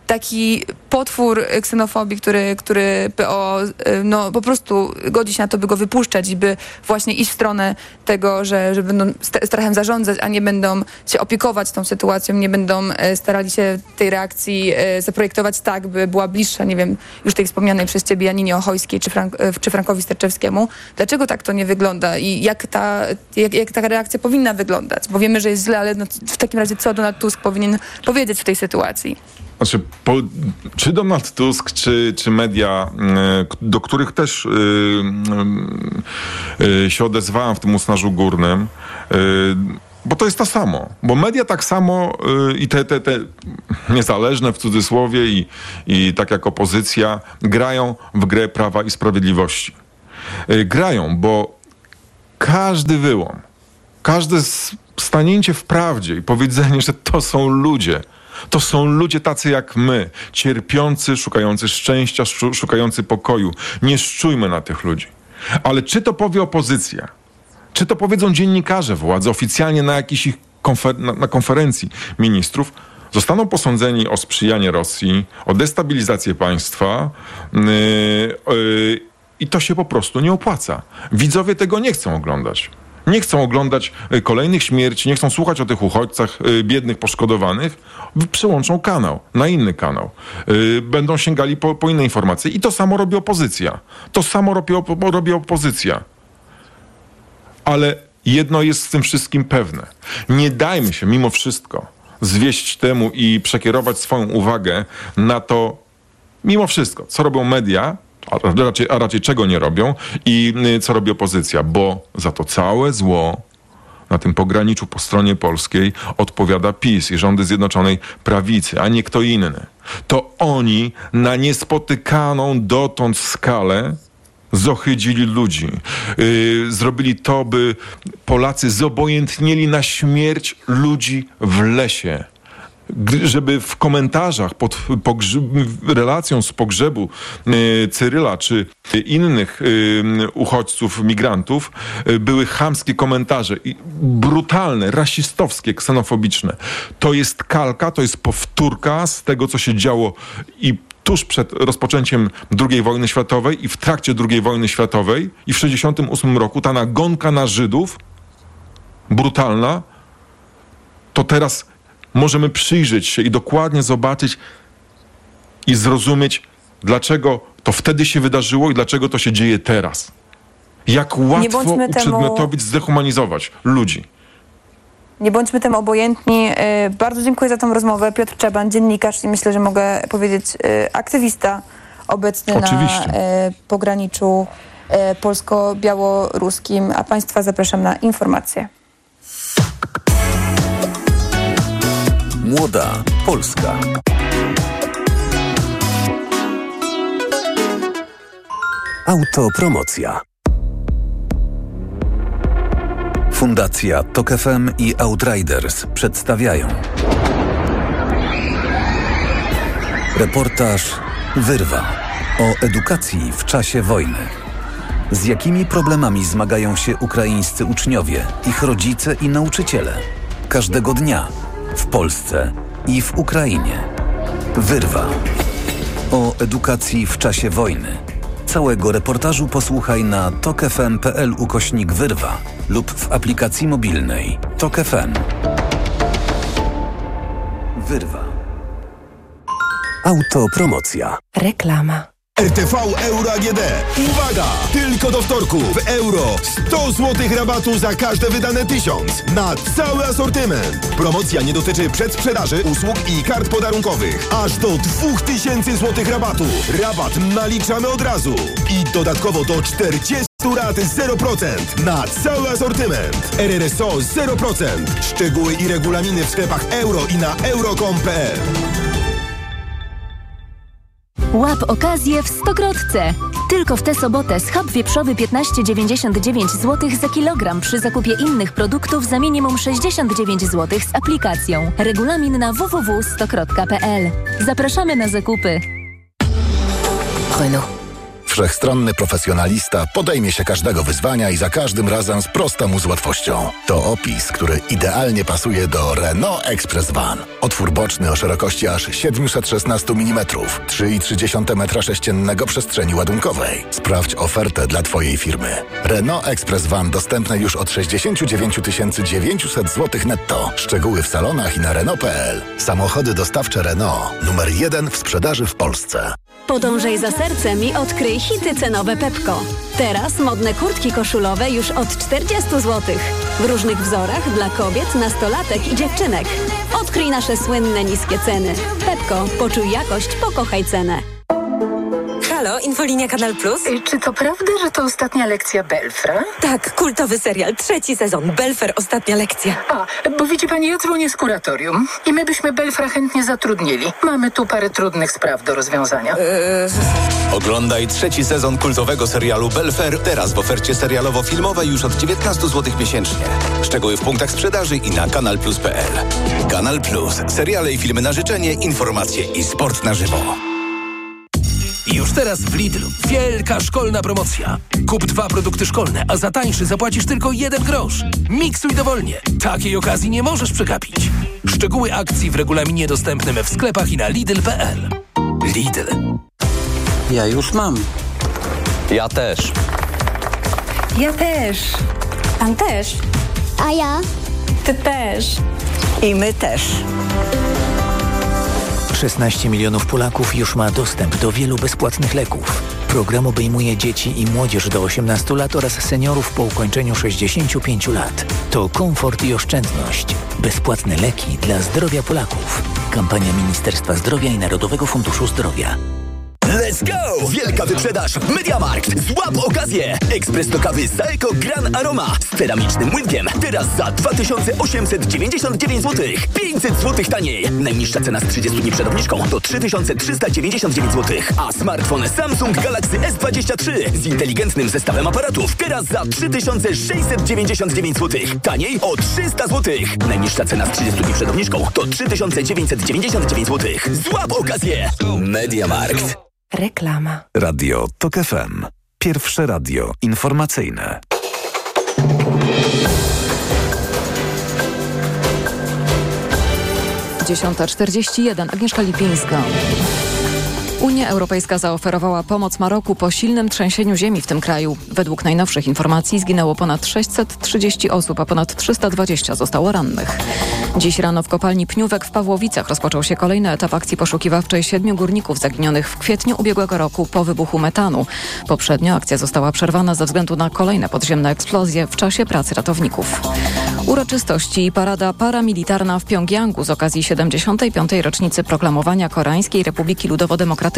taki potwór ksenofobii, który, który PO y, no, po prostu godzi się na to, by go wypuszczać i by właśnie iść w stronę tego, że, że będą st- strachem zarządzać, a nie będą się opiekować tą sytuacją, nie będą e, starali się tej reakcji e, zaprojektować tak, by była bliższa, nie wiem, już tej wspomnianej przez ciebie Janinie Ochojskiej czy, Frank, czy Frankowi Sterczewskiemu. Dlaczego tak to nie wygląda i jak ta, jak, jak ta reakcja powinna wyglądać? Bo wiemy, że jest źle, ale no, w takim razie co Donald Tusk powinien powiedzieć w tej sytuacji? Znaczy, po, czy Donald Tusk, czy, czy media, k- do których też y, y, y, się odezwałem w tym usnażu górnym, bo to jest to samo. Bo media tak samo y, i te, te, te niezależne w cudzysłowie i, i tak jak opozycja grają w grę Prawa i Sprawiedliwości. Y, grają, bo każdy wyłom, każde stanięcie w prawdzie i powiedzenie, że to są ludzie. To są ludzie tacy jak my, cierpiący, szukający szczęścia, szu- szukający pokoju. Nie szczujmy na tych ludzi. Ale czy to powie opozycja? Czy to powiedzą dziennikarze władzy oficjalnie na jakiejś ich konfer- na, na konferencji ministrów? Zostaną posądzeni o sprzyjanie Rosji, o destabilizację państwa yy, yy, i to się po prostu nie opłaca. Widzowie tego nie chcą oglądać. Nie chcą oglądać y, kolejnych śmierci, nie chcą słuchać o tych uchodźcach y, biednych, poszkodowanych. Przełączą kanał na inny kanał. Y, Będą sięgali po, po inne informacje. I to samo robi opozycja. To samo robi, robi opozycja. Ale jedno jest w tym wszystkim pewne. Nie dajmy się mimo wszystko zwieść temu i przekierować swoją uwagę na to, mimo wszystko, co robią media, a raczej, a raczej czego nie robią i y, co robi opozycja, bo za to całe zło na tym pograniczu po stronie polskiej odpowiada PiS i rządy Zjednoczonej Prawicy, a nie kto inny. To oni na niespotykaną dotąd skalę zohydzili ludzi. Yy, zrobili to, by Polacy zobojętnieli na śmierć ludzi w lesie. Żeby w komentarzach pod relacją z pogrzebu yy, Cyryla czy innych yy, uchodźców, migrantów yy, były chamskie komentarze i brutalne, rasistowskie, ksenofobiczne. To jest kalka, to jest powtórka z tego, co się działo i tuż przed rozpoczęciem II wojny światowej i w trakcie II wojny światowej i w 1968 roku ta nagonka na Żydów brutalna, to teraz możemy przyjrzeć się i dokładnie zobaczyć i zrozumieć, dlaczego to wtedy się wydarzyło i dlaczego to się dzieje teraz. Jak łatwo bądźmy temu- uprzedmiotowić, zdehumanizować ludzi. Nie bądźmy tym obojętni. Y, Bardzo dziękuję za tą rozmowę. Piotr Czeban, dziennikarz i myślę, że mogę powiedzieć y, aktywista obecny Oczywiście. na y, pograniczu polsko-białoruskim. A Państwa zapraszam na informacje. Młoda Polska. Autopromocja. Fundacja Tok FM i Outriders przedstawiają Reportaż Wyrwa o edukacji w czasie wojny. Z jakimi problemami zmagają się ukraińscy uczniowie, ich rodzice i nauczyciele? Każdego dnia w Polsce i w Ukrainie. Wyrwa o edukacji w czasie wojny. Całego reportażu posłuchaj na tokefm.pl ukośnik wyrwa lub w aplikacji mobilnej Tok FM. Wyrwa. Autopromocja. Reklama. RTV Euro AGD. Uwaga! Tylko do wtorku w euro 100 zł rabatu za każde wydane 1000 na cały asortyment. Promocja nie dotyczy przedsprzedaży, usług i kart podarunkowych. Aż do 2000 zł rabatu. Rabat naliczamy od razu. I dodatkowo do 40 rat 0% na cały asortyment. RRSO 0%. Szczegóły i regulaminy w sklepach euro i na euro.com.pl. Łap okazję w Stokrotce. Tylko w tę sobotę schab wieprzowy 15,99 zł za kilogram przy zakupie innych produktów za minimum 69 zł z aplikacją. Regulamin na www.stokrotka.pl. Zapraszamy na zakupy. Renault. Wszechstronny profesjonalista podejmie się każdego wyzwania i za każdym razem sprosta mu z łatwością. To opis, który idealnie pasuje do Renault Express Van. Otwór boczny o szerokości aż 716 mm, 3,3 m3 przestrzeni ładunkowej. Sprawdź ofertę dla Twojej firmy. Renault Express Van dostępne już od 69 900 zł netto. Szczegóły w salonach i na Renault.pl. Samochody dostawcze Renault. Numer jeden w sprzedaży w Polsce. Podążaj za sercem i odkryj hity cenowe Pepko. Teraz modne kurtki koszulowe już od 40 zł. W różnych wzorach dla kobiet, nastolatek i dziewczynek. Odkryj nasze słynne niskie ceny. Pepko, poczuj jakość, pokochaj cenę. Halo, Infolinia Kanal Plus? Czy to prawda, że to ostatnia lekcja Belfra? Tak, kultowy serial, trzeci sezon, Belfer, ostatnia lekcja. A, bo widzi pani, ja dzwonię z kuratorium i my byśmy Belfra chętnie zatrudnili. Mamy tu parę trudnych spraw do rozwiązania. Oglądaj trzeci sezon kultowego serialu Belfer teraz w ofercie serialowo-filmowej już od 19 zł miesięcznie. Szczegóły w punktach sprzedaży i na kanalplus.pl. Kanal Plus. Seriale i filmy na życzenie, informacje i sport na żywo. Już teraz w Lidlu wielka szkolna promocja. Kup dwa produkty szkolne, a za tańszy zapłacisz tylko jeden grosz. Miksuj dowolnie. Takiej okazji nie możesz przegapić. Szczegóły akcji w regulaminie dostępnym w sklepach i na lidl.pl. Lidl. Ja już mam. Ja też. Ja też. Pan też. A ja? Ty też. I my też. 16 milionów Polaków już ma dostęp do wielu bezpłatnych leków. Program obejmuje dzieci i młodzież do 18 lat oraz seniorów po ukończeniu 65 lat. To komfort i oszczędność. Bezpłatne leki dla zdrowia Polaków. Kampania Ministerstwa Zdrowia i Narodowego Funduszu Zdrowia. Let's go! Wielka wyprzedaż Mediamarkt. Złap okazję! Ekspres do kawy Saeco Gran Aroma z ceramicznym łydkiem. Teraz za 2899 zł. 500 zł taniej. Najniższa cena z 30 dni przed obniżką to 3399 zł. A smartfon Samsung Galaxy S23 z inteligentnym zestawem aparatów teraz za 3699 zł. Taniej o 300 zł. Najniższa cena z 30 dni przed obniżką to 3999 zł. Złap okazję! Mediamarkt. Reklama. Radio TOK FM. Pierwsze radio informacyjne. Dziesiąta czterdzieści jeden. Agnieszka Lipińska. Unia Europejska zaoferowała pomoc Maroku po silnym trzęsieniu ziemi w tym kraju. Według najnowszych informacji zginęło ponad 630 osób, a ponad 320 zostało rannych. Dziś rano w kopalni Pniówek w Pawłowicach rozpoczął się kolejny etap akcji poszukiwawczej siedmiu górników zaginionych w kwietniu ubiegłego roku po wybuchu metanu. Poprzednio akcja została przerwana ze względu na kolejne podziemne eksplozje w czasie pracy ratowników. Uroczystości i parada paramilitarna w Pjongjangu z okazji 75. rocznicy proklamowania Koreańskiej Republiki Ludowo-Demokratycznej.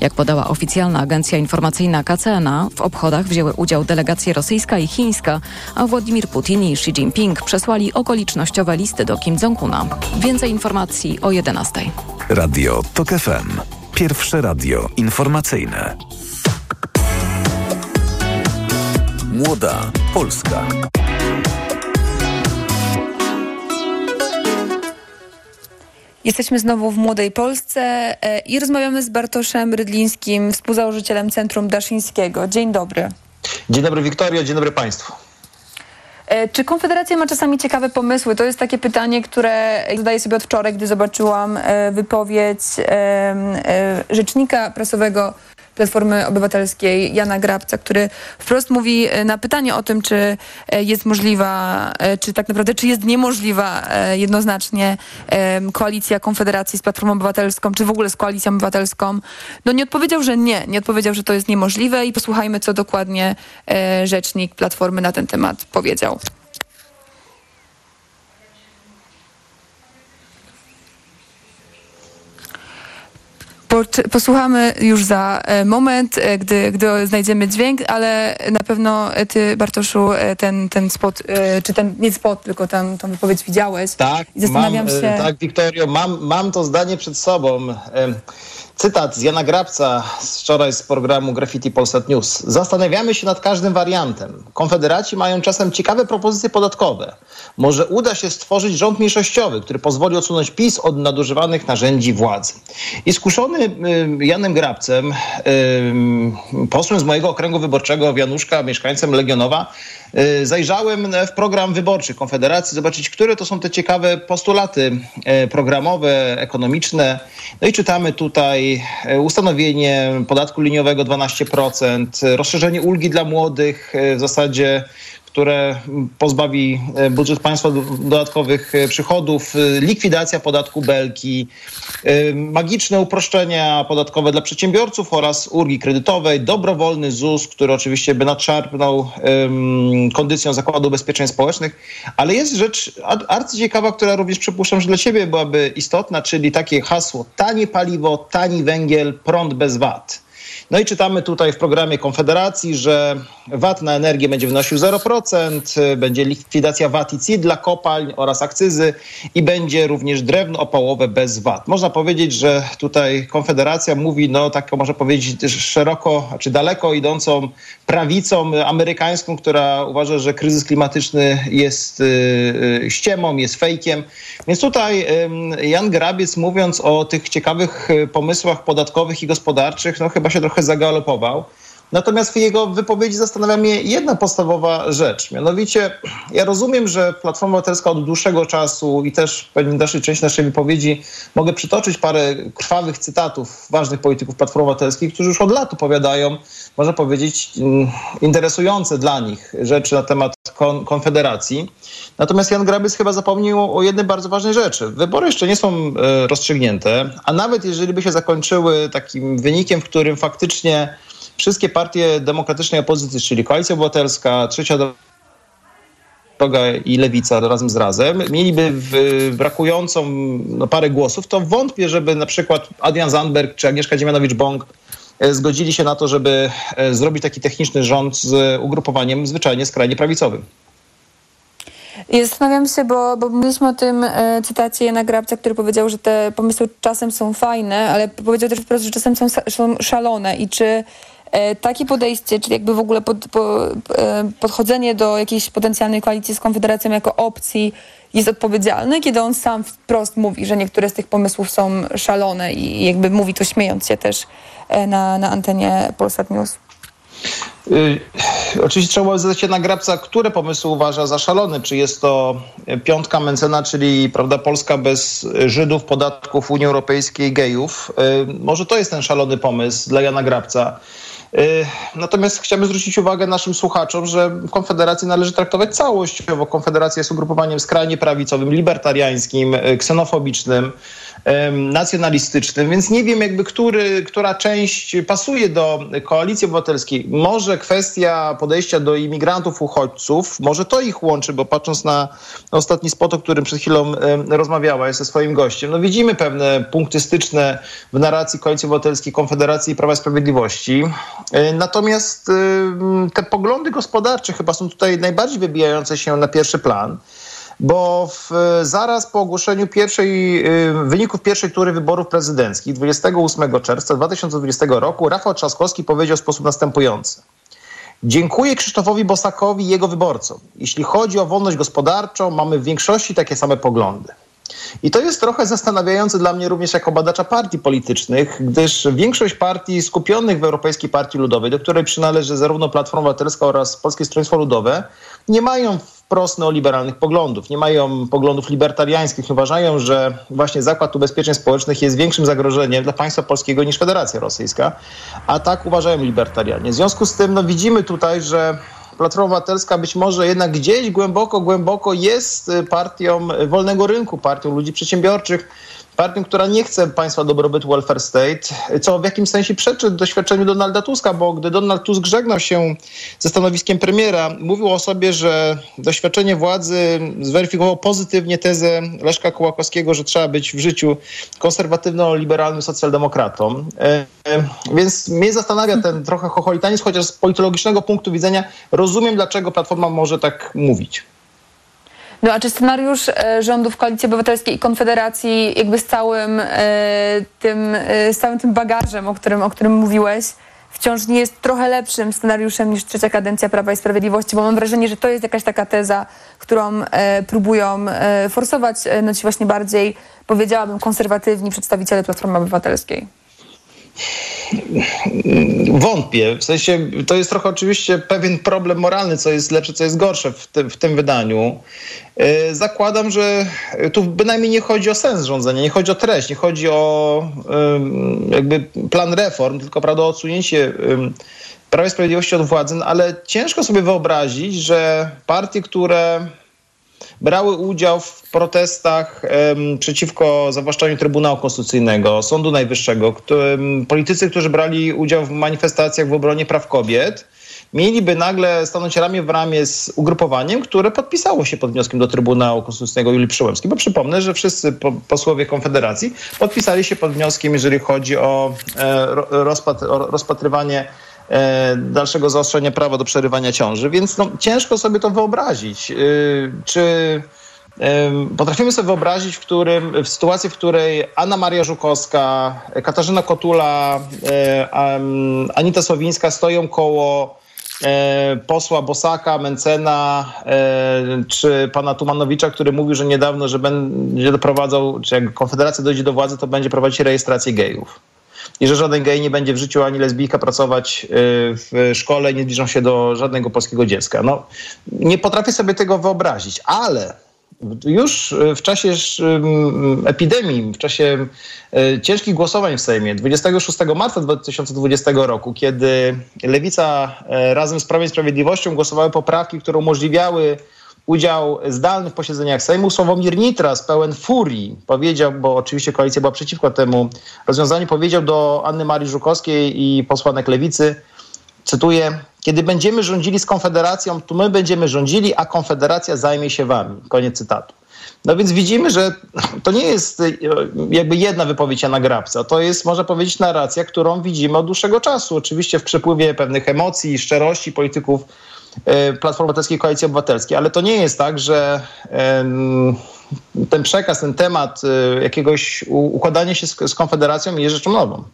Jak podała oficjalna agencja informacyjna KCNA, w obchodach wzięły udział delegacje rosyjska i chińska, a Władimir Putin i Xi Jinping przesłali okolicznościowe listy do Kim Jong-una. Więcej informacji o 11. Radio TOK FM. Pierwsze radio informacyjne. Młoda Polska. Jesteśmy znowu w Młodej Polsce e, i rozmawiamy z Bartoszem Rydlińskim, współzałożycielem Centrum Daszyńskiego. Dzień dobry. Dzień dobry Wiktorio, dzień dobry Państwu. E, Czy Konfederacja ma czasami ciekawe pomysły? To jest takie pytanie, które zadaję sobie od wczoraj, gdy zobaczyłam e, wypowiedź rzecznika prasowego Platformy Obywatelskiej Jana Grabca, który wprost mówi e, na pytanie o tym, czy e, jest możliwa, e, czy tak naprawdę, czy jest niemożliwa jednoznacznie koalicja Konfederacji z Platformą Obywatelską, czy w ogóle z Koalicją Obywatelską. No nie odpowiedział, że nie. Nie odpowiedział, że to jest niemożliwe i posłuchajmy, co dokładnie rzecznik Platformy na ten temat powiedział. Posłuchamy już za e, moment, e, gdy, gdy znajdziemy dźwięk, ale na pewno e, ty, Bartoszu, ten, ten spot, czy ten, nie spot, tylko ten, tą wypowiedź widziałeś. Tak, I zastanawiam mam, się... Tak, Wiktorio, mam, mam to zdanie przed sobą. Cytat z Jana Grabca z wczoraj z programu Graffiti Polsat News. Zastanawiamy się nad każdym wariantem. Konfederaci mają czasem ciekawe propozycje podatkowe. Może uda się stworzyć rząd mniejszościowy, który pozwoli odsunąć PiS od nadużywanych narzędzi władzy. I skuszony y, Janem Grabcem, y, posłem z mojego okręgu wyborczego w Januszka, mieszkańcem Legionowa, zajrzałem w program wyborczy Konfederacji, zobaczyć, które to są te ciekawe postulaty y, programowe, ekonomiczne. No i czytamy tutaj y, ustanowienie podatku liniowego 12%, y, rozszerzenie ulgi dla młodych w zasadzie które pozbawi e, budżet państwa do- dodatkowych e, przychodów, e, likwidacja podatku belki, magiczne uproszczenia podatkowe dla przedsiębiorców oraz ulgi kredytowej, dobrowolny ZUS, który oczywiście by nadszarpnął kondycją Zakładu Ubezpieczeń Społecznych, ale jest rzecz ar- arcyciekawa, która również przypuszczam, że dla ciebie byłaby istotna, czyli takie hasło tanie paliwo, tani węgiel, prąd bez VAT. No i czytamy tutaj w programie Konfederacji, że VAT na energię będzie wynosił 0%, y, będzie likwidacja VAT i CIT dla kopalń oraz akcyzy i będzie również drewno opałowe bez VAT. Można powiedzieć, że tutaj Konfederacja mówi, no tak można powiedzieć szeroko, czy daleko idącą prawicą amerykańską, która uważa, że kryzys klimatyczny jest y, y, ściemą, jest fejkiem. Więc tutaj Jan Grabiec mówiąc o tych ciekawych y, pomysłach podatkowych i gospodarczych, no chyba się trochę zagalopował. Natomiast w jego wypowiedzi zastanawia mnie jedna podstawowa rzecz. Mianowicie, ja rozumiem, że Platforma Obywatelska od dłuższego czasu i też w pewnej dalszej części naszej wypowiedzi mogę przytoczyć parę krwawych cytatów ważnych polityków Platformy Obywatelskiej, którzy już od lat opowiadają, można powiedzieć, mm, interesujące dla nich rzeczy na temat kon- Konfederacji. Natomiast Jan Grabiec chyba zapomniał o jednej bardzo ważnej rzeczy. Wybory jeszcze nie są e, rozstrzygnięte, a nawet jeżeli by się zakończyły takim wynikiem, w którym faktycznie wszystkie partie demokratycznej opozycji, czyli Koalicja Obywatelska, Trzecia Droga i Lewica razem z Razem, mieliby w, brakującą no, parę głosów, to wątpię, żeby na przykład Adrian Zandberg czy Agnieszka Dziemianowicz-Bąk zgodzili się na to, żeby zrobić taki techniczny rząd z ugrupowaniem zwyczajnie skrajnie prawicowym. I zastanawiam się, bo, bo mówiliśmy o tym e, cytacie Jana Grabca, który powiedział, że te pomysły czasem są fajne, ale powiedział też wprost, że czasem są, są szalone i czy e, takie podejście, czyli jakby w ogóle pod, po, e, podchodzenie do jakiejś potencjalnej koalicji z Konfederacją jako opcji jest odpowiedzialne, kiedy on sam wprost mówi, że niektóre z tych pomysłów są szalone i jakby mówi to śmiejąc się też e, na, na antenie Polsat News. Y, oczywiście trzeba zadać się na grabca, które pomysły uważa za szalony. Czy jest to piątka Mencena, czyli prawda, Polska bez Żydów, podatków Unii Europejskiej, gejów. Y, może to jest ten szalony pomysł dla Jana Grabca. Y, natomiast chciałbym zwrócić uwagę naszym słuchaczom, że Konfederację należy traktować całościowo. Konfederacja jest ugrupowaniem skrajnie prawicowym, libertariańskim, ksenofobicznym nacjonalistycznym, więc nie wiem jakby, który, która część pasuje do koalicji obywatelskiej. Może kwestia podejścia do imigrantów, uchodźców, może to ich łączy, bo patrząc na ostatni spot, o którym przed chwilą rozmawiałaś ze swoim gościem, no widzimy pewne punkty styczne w narracji koalicji obywatelskiej, Konfederacji i Prawa i Sprawiedliwości. E, natomiast te poglądy gospodarcze chyba są tutaj najbardziej wybijające się na pierwszy plan bo w, zaraz po ogłoszeniu pierwszej, y, wyników pierwszej tury wyborów prezydenckich 28 czerwca 2020 roku Rafał Trzaskowski powiedział w sposób następujący. Dziękuję Krzysztofowi Bosakowi i jego wyborcom. Jeśli chodzi o wolność gospodarczą, mamy w większości takie same poglądy. I to jest trochę zastanawiające dla mnie również jako badacza partii politycznych, gdyż większość partii skupionych w Europejskiej Partii Ludowej, do której przynależy zarówno Platforma Obywatelska oraz Polskie Stronnictwo Ludowe, nie mają wprost neoliberalnych poglądów, nie mają poglądów libertariańskich, uważają, że właśnie Zakład Ubezpieczeń Społecznych jest większym zagrożeniem dla państwa polskiego niż Federacja Rosyjska, a tak uważają libertarianie. W związku z tym no, widzimy tutaj, że Platforma Obywatelska być może jednak gdzieś głęboko, głęboko jest partią wolnego rynku, partią ludzi przedsiębiorczych, partią, która nie chce państwa dobrobytu welfare state, co w jakimś sensie przeczy doświadczeniu Donalda Tuska, bo gdy Donald Tusk żegnał się ze stanowiskiem premiera, mówił o sobie, że doświadczenie władzy zweryfikowało pozytywnie tezę Leszka Kołakowskiego, że trzeba być w życiu konserwatywno-liberalnym socjaldemokratą. E, e, więc mnie zastanawia ten trochę chocholitanizm, chociaż z politologicznego punktu widzenia rozumiem, dlaczego Platforma może tak mówić. No a czy scenariusz e, rządów Koalicji Obywatelskiej i Konfederacji jakby z całym, e, tym, e, z całym tym bagażem, o którym, o którym mówiłeś, wciąż nie jest trochę lepszym scenariuszem niż trzecia kadencja Prawa i Sprawiedliwości, bo mam wrażenie, że to jest jakaś taka teza, którą próbują forsować no ci właśnie bardziej, powiedziałabym, konserwatywni przedstawiciele Platformy Obywatelskiej. Wątpię. W sensie to jest trochę oczywiście pewien problem moralny, co jest lepsze, co jest gorsze w, w tym wydaniu. E, zakładam, że tu bynajmniej nie chodzi o sens rządzenia, nie chodzi o treść, nie chodzi o jakby plan reform, tylko prawda, o odsunięcie Prawa i Sprawiedliwości od władzy, no, ale ciężko sobie wyobrazić, że partie, które brały udział w protestach um, przeciwko zawłaszczaniu Trybunału Konstytucyjnego, Sądu Najwyższego, politycy, którzy brali udział w manifestacjach w obronie praw kobiet, mieliby nagle stanąć ramię w ramię z ugrupowaniem, które podpisało się pod wnioskiem do Trybunału Konstytucyjnego Julii Przyłębskiej. Bo przypomnę, że wszyscy posłowie Konfederacji podpisali się pod wnioskiem, jeżeli chodzi o e, rozpatr rozpatrywanie E, dalszego zaostrzenia prawa do przerywania ciąży, więc no, ciężko sobie to wyobrazić. Y, czy Potrafimy sobie wyobrazić, w, którym, w sytuacji, w której Anna Maria Żukowska, Katarzyna Kotula, e, Anita Słowińska stoją koło e, posła Bosaka, Mencena czy pana Tumanowicza, który mówił, że niedawno, że będzie doprowadzał, czy jak Konfederacja dojdzie do władzy, to będzie prowadzić rejestrację gejów i że żaden gej nie będzie w życiu ani lesbijka pracować y, w szkole, nie zbliżą się do żadnego polskiego dziecka. No, nie potrafię sobie tego wyobrazić, ale już w czasie epidemii, w czasie y, ciężkich głosowań w Sejmie 26 marca 2020 roku, kiedy Lewica y, razem z Prawem i Sprawiedliwością głosowały poprawki, które umożliwiały udział zdalny w posiedzeniach Sejmu. Sławomir Nitras, pełen furii, powiedział, bo oczywiście koalicja była przeciwko temu rozwiązaniu, powiedział do Anny Marii Żukowskiej i posłanek Lewicy, cytuję, kiedy będziemy rządzili z Konfederacją, to my będziemy rządzili, a Konfederacja zajmie się wami. Koniec cytatu. No więc widzimy, że to nie jest e, jakby jedna wypowiedź Jana Grabca. To jest, można powiedzieć, narracja, którą widzimy od dłuższego czasu. Oczywiście w przepływie pewnych emocji, szczerości polityków Platformy Obywatelskiej, Koalicji Obywatelskiej. Ale to nie jest tak, że ten przekaz, ten temat e, jakiegoś układania się z, z Konfederacją jest rzeczą nową.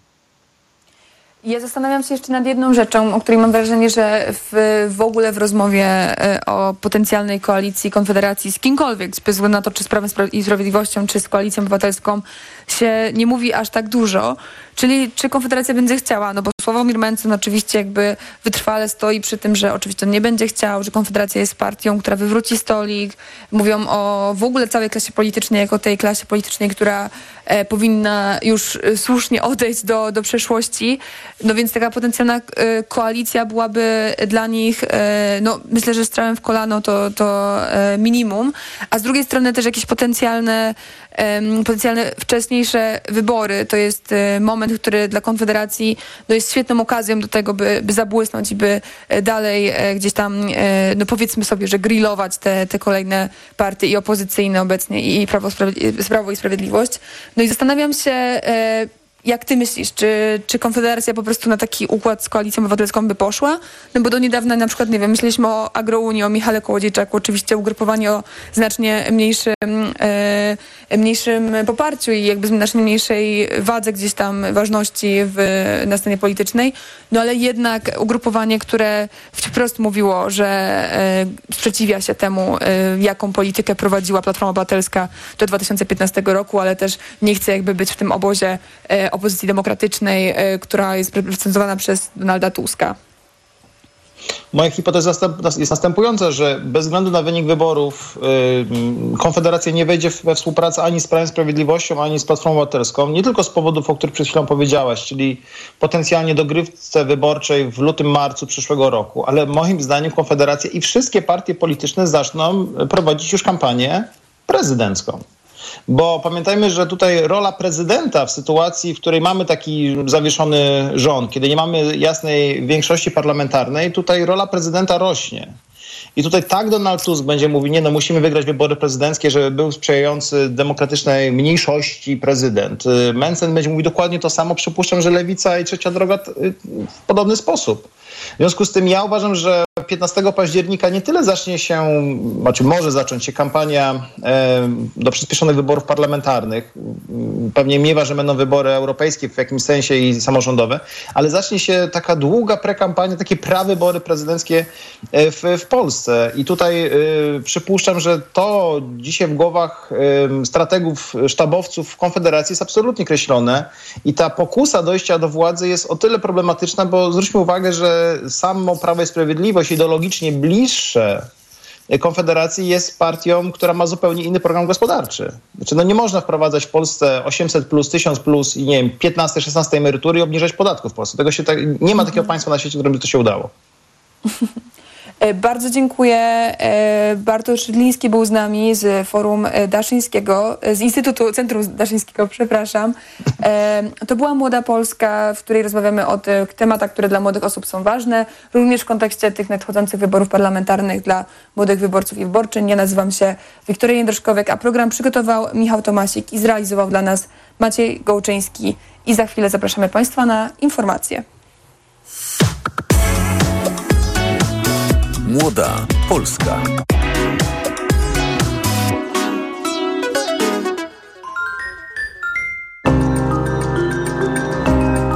Ja zastanawiam się jeszcze nad jedną rzeczą, o której mam wrażenie, że w, w ogóle w rozmowie e, o potencjalnej koalicji Konfederacji z kimkolwiek, bez względu na to, czy z Prawem i Sprawiedliwością, czy z Koalicją Obywatelską, się nie mówi aż tak dużo. Czyli czy Konfederacja będzie chciała? No bo Sławomir Mencen oczywiście jakby wytrwale stoi przy tym, że oczywiście on nie będzie chciał, że Konfederacja jest partią, która wywróci stolik. Mówią o w ogóle całej klasie politycznej, jako tej klasie politycznej, która e, powinna już e, słusznie odejść do, do przeszłości. No więc taka potencjalna e, koalicja byłaby dla nich, e, no myślę, że strzałem w kolano to, to e, minimum. A z drugiej strony też jakieś potencjalne potencjalne wcześniejsze wybory. To jest e, moment, który dla Konfederacji no jest świetną okazją do tego, by, by zabłysnąć i by e, dalej e, gdzieś tam, no powiedzmy sobie, że grillować te, te kolejne partie i opozycyjne obecnie i Prawo, Prawo i Sprawiedliwość. No i zastanawiam się, jak ty myślisz, czy, czy Konfederacja po prostu na taki układ z Koalicją Obywatelską by poszła? No bo do niedawna na przykład, nie wiem, myśleliśmy o Agrounii, o Michale Kołodziejczaku, oczywiście ugrupowanie o znacznie mniejszym, mniejszym poparciu i jakby znacznie mniejszej wadze gdzieś tam ważności w, na scenie politycznej, no ale jednak ugrupowanie, które wprost mówiło, że e, sprzeciwia się temu, e, jaką politykę prowadziła Platforma Obywatelska do 2015 roku, ale też nie chce jakby być w tym obozie e, opozycji demokratycznej, która jest reprezentowana przez Donalda Tuska? Moja hipoteza jest następująca, że bez względu na wynik wyborów yy, Konfederacja nie wejdzie we współpracę ani z Prawem Sprawiedliwością, ani z Platformą Obywatelską. Nie tylko z powodów, o których przed chwilą powiedziałaś, czyli potencjalnie dogrywce wyborczej w lutym, marcu przyszłego roku, ale moim zdaniem Konfederacja i wszystkie partie polityczne zaczną prowadzić już kampanię prezydencką. Bo pamiętajmy, że tutaj rola prezydenta w sytuacji, w której mamy taki zawieszony rząd, kiedy nie mamy jasnej większości parlamentarnej, tutaj rola prezydenta rośnie. I tutaj tak Donald Tusk będzie mówił, nie no musimy wygrać wybory prezydenckie, żeby był sprzyjający demokratycznej mniejszości prezydent. Mencen będzie mówił dokładnie to samo. Przypuszczam, że Lewica i Trzecia Droga w podobny sposób. W związku z tym ja uważam, że 15 października nie tyle zacznie się, znaczy może zacząć się kampania e, do przyspieszonych wyborów parlamentarnych. Pewnie miewa, że będą wybory europejskie w jakimś sensie i samorządowe, ale zacznie się taka długa prekampania, takie prawybory prezydenckie e, w, w Polsce. I tutaj y, przypuszczam, że to dzisiaj w głowach strategów, sztabowców w Konfederacji jest absolutnie kreślone i ta pokusa dojścia do władzy jest o tyle problematyczna, bo zwróćmy uwagę, że samo Prawo i Sprawiedliwość ideologicznie bliższe Konfederacji jest partią, która ma zupełnie inny program gospodarczy. Znaczy, no nie można wprowadzać w Polsce 800 plus, 1000 plus i nie wiem, 15, 16 emerytury i obniżać podatków w Polsce. Tego się tak, nie ma takiego państwa na świecie, którym by to się udało. E, bardzo dziękuję. E, Bartosz Szydliński był z nami z Forum e, Daszyńskiego, z Instytutu Centrum Daszyńskiego, przepraszam. To była Młoda Polska, w której rozmawiamy o tych tematach, które dla młodych osób są ważne, również w kontekście tych nadchodzących wyborów parlamentarnych dla młodych wyborców i wyborczyń. Ja nazywam się Wiktoria Jędroszkowek, a program przygotował Michał Tomasik i zrealizował dla nas Maciej Gołczyński. I za chwilę zapraszamy Państwa na informacje. Młoda Polska.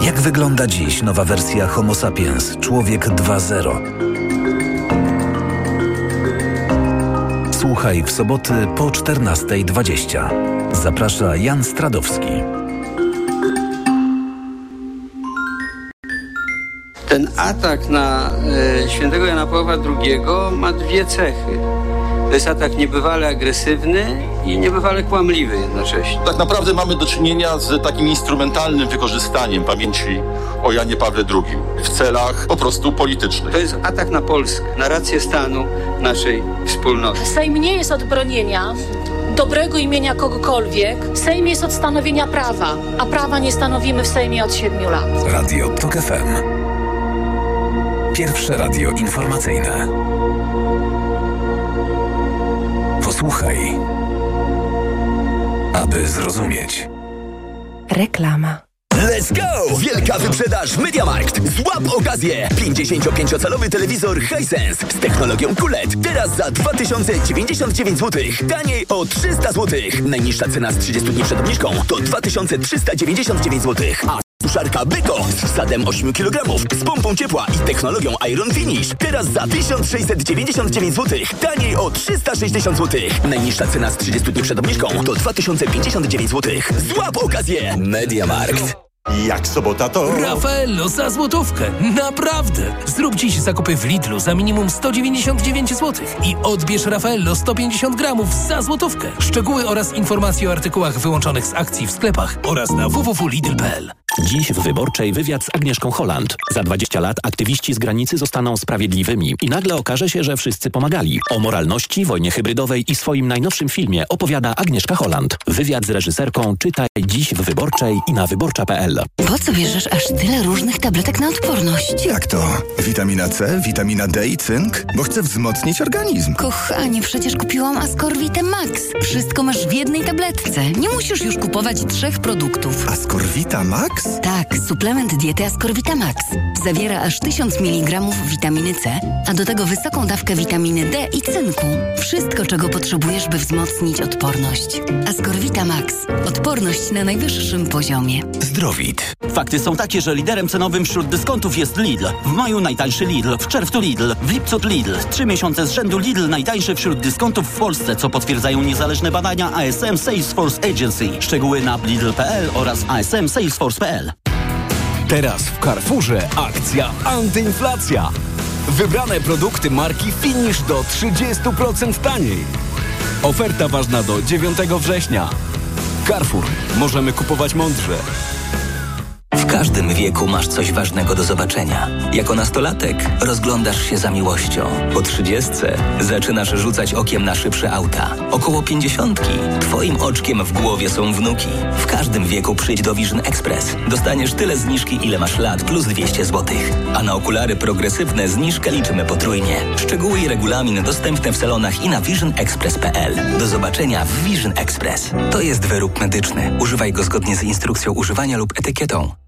Jak wygląda dziś nowa wersja Homo sapiens Człowiek 2.0? Słuchaj w soboty po 14.20. Zaprasza Jan Stradowski. Ten atak na e, świętego Jana Pawła II ma dwie cechy. To jest atak niebywale agresywny i niebywale kłamliwy jednocześnie. Tak naprawdę mamy do czynienia z takim instrumentalnym wykorzystaniem pamięci o Janie Pawle II w celach po prostu politycznych. To jest atak na Polskę, na rację stanu naszej wspólnoty. Sejm nie jest od bronienia dobrego imienia kogokolwiek. Sejm jest od stanowienia prawa, a prawa nie stanowimy w Sejmie od siedmiu lat. Radio TOK FM. Pierwsze radio informacyjne. Posłuchaj, aby zrozumieć. Reklama. Let's go! Wielka wyprzedaż MediaMarkt. Złap okazję! 55-calowy telewizor Hisense z technologią QLED. Teraz za 2099 zł. Taniej o 300 zł. Najniższa cena z 30 dni przed obniżką to 2399 zł. A suszarka Beko z wsadem 8 kg, z pompą ciepła i technologią Iron Finish. Teraz za 1699 zł. Taniej o 360 zł. Najniższa cena z 30 dni przed obniżką to 2059 zł. Złap okazję! MediaMarkt. Jak sobota to... Rafaello za złotówkę. Naprawdę. Zrób dziś zakupy w Lidlu za minimum 199 zł i odbierz Rafaello 150 gramów za złotówkę. Szczegóły oraz informacje o artykułach wyłączonych z akcji w sklepach oraz na www.lidl.pl. Dziś w Wyborczej wywiad z Agnieszką Holland. Za 20 lat aktywiści z granicy zostaną sprawiedliwymi i nagle okaże się, że wszyscy pomagali. O moralności, wojnie hybrydowej i swoim najnowszym filmie opowiada Agnieszka Holland. Wywiad z reżyserką czytaj dziś w Wyborczej i na wyborcza.pl. Po co bierzesz aż tyle różnych tabletek na odporność? Jak to? Witamina C, witamina D i cynk? Bo chcę wzmocnić organizm. Kochanie, przecież kupiłam Ascorvite Max. Wszystko masz w jednej tabletce. Nie musisz już kupować trzech produktów. Ascorvita Max? Tak, suplement diety Ascorvita Max. Zawiera aż 1000 mg witaminy C, a do tego wysoką dawkę witaminy D i cynku. Wszystko, czego potrzebujesz, by wzmocnić odporność. Ascorvita Max. Odporność na najwyższym poziomie. Zdrowit. Fakty są takie, że liderem cenowym wśród dyskontów jest Lidl. W maju najtańszy Lidl, w czerwcu Lidl, w lipcu Lidl. Trzy miesiące z rzędu Lidl najtańszy wśród dyskontów w Polsce, co potwierdzają niezależne badania ASM Salesforce Agency. Szczegóły na lidl.pl oraz ASM Salesforce.pl. Teraz w Carrefourze akcja antyinflacja. Wybrane produkty marki Finish do 30% taniej. Oferta ważna do 9 września. Carrefour. Możemy kupować mądrze. W każdym wieku masz coś ważnego do zobaczenia. Jako nastolatek rozglądasz się za miłością. Po trzydziestce zaczynasz rzucać okiem na szybsze auta. Około pięćdziesiątki twoim oczkiem w głowie są wnuki. W każdym wieku przyjdź do Vision Express. Dostaniesz tyle zniżki, ile masz lat, plus 200 zł. A na okulary progresywne zniżkę liczymy potrójnie. Szczegóły i regulamin dostępne w salonach i na visionexpress.pl. Do zobaczenia w Vision Express. To jest wyrób medyczny. Używaj go zgodnie z instrukcją używania lub etykietą.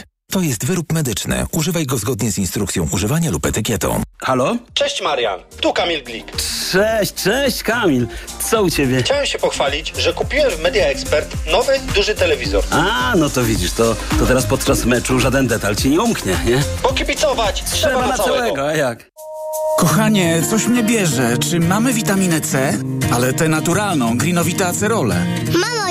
To jest wyrób medyczny. Używaj go zgodnie z instrukcją używania lub etykietą. Halo? Cześć Marian, tu Kamil Glik. Cześć, cześć Kamil. Co u ciebie? Chciałem się pochwalić, że kupiłem w Media Expert nowy, duży telewizor. A, no to widzisz, to, to teraz podczas meczu żaden detal ci nie umknie, nie? Pokibicować trzeba, Trzeba na całego. a jak? Kochanie, coś mnie bierze. Czy mamy witaminę C? Ale tę naturalną, grinowita acerole. Mamo?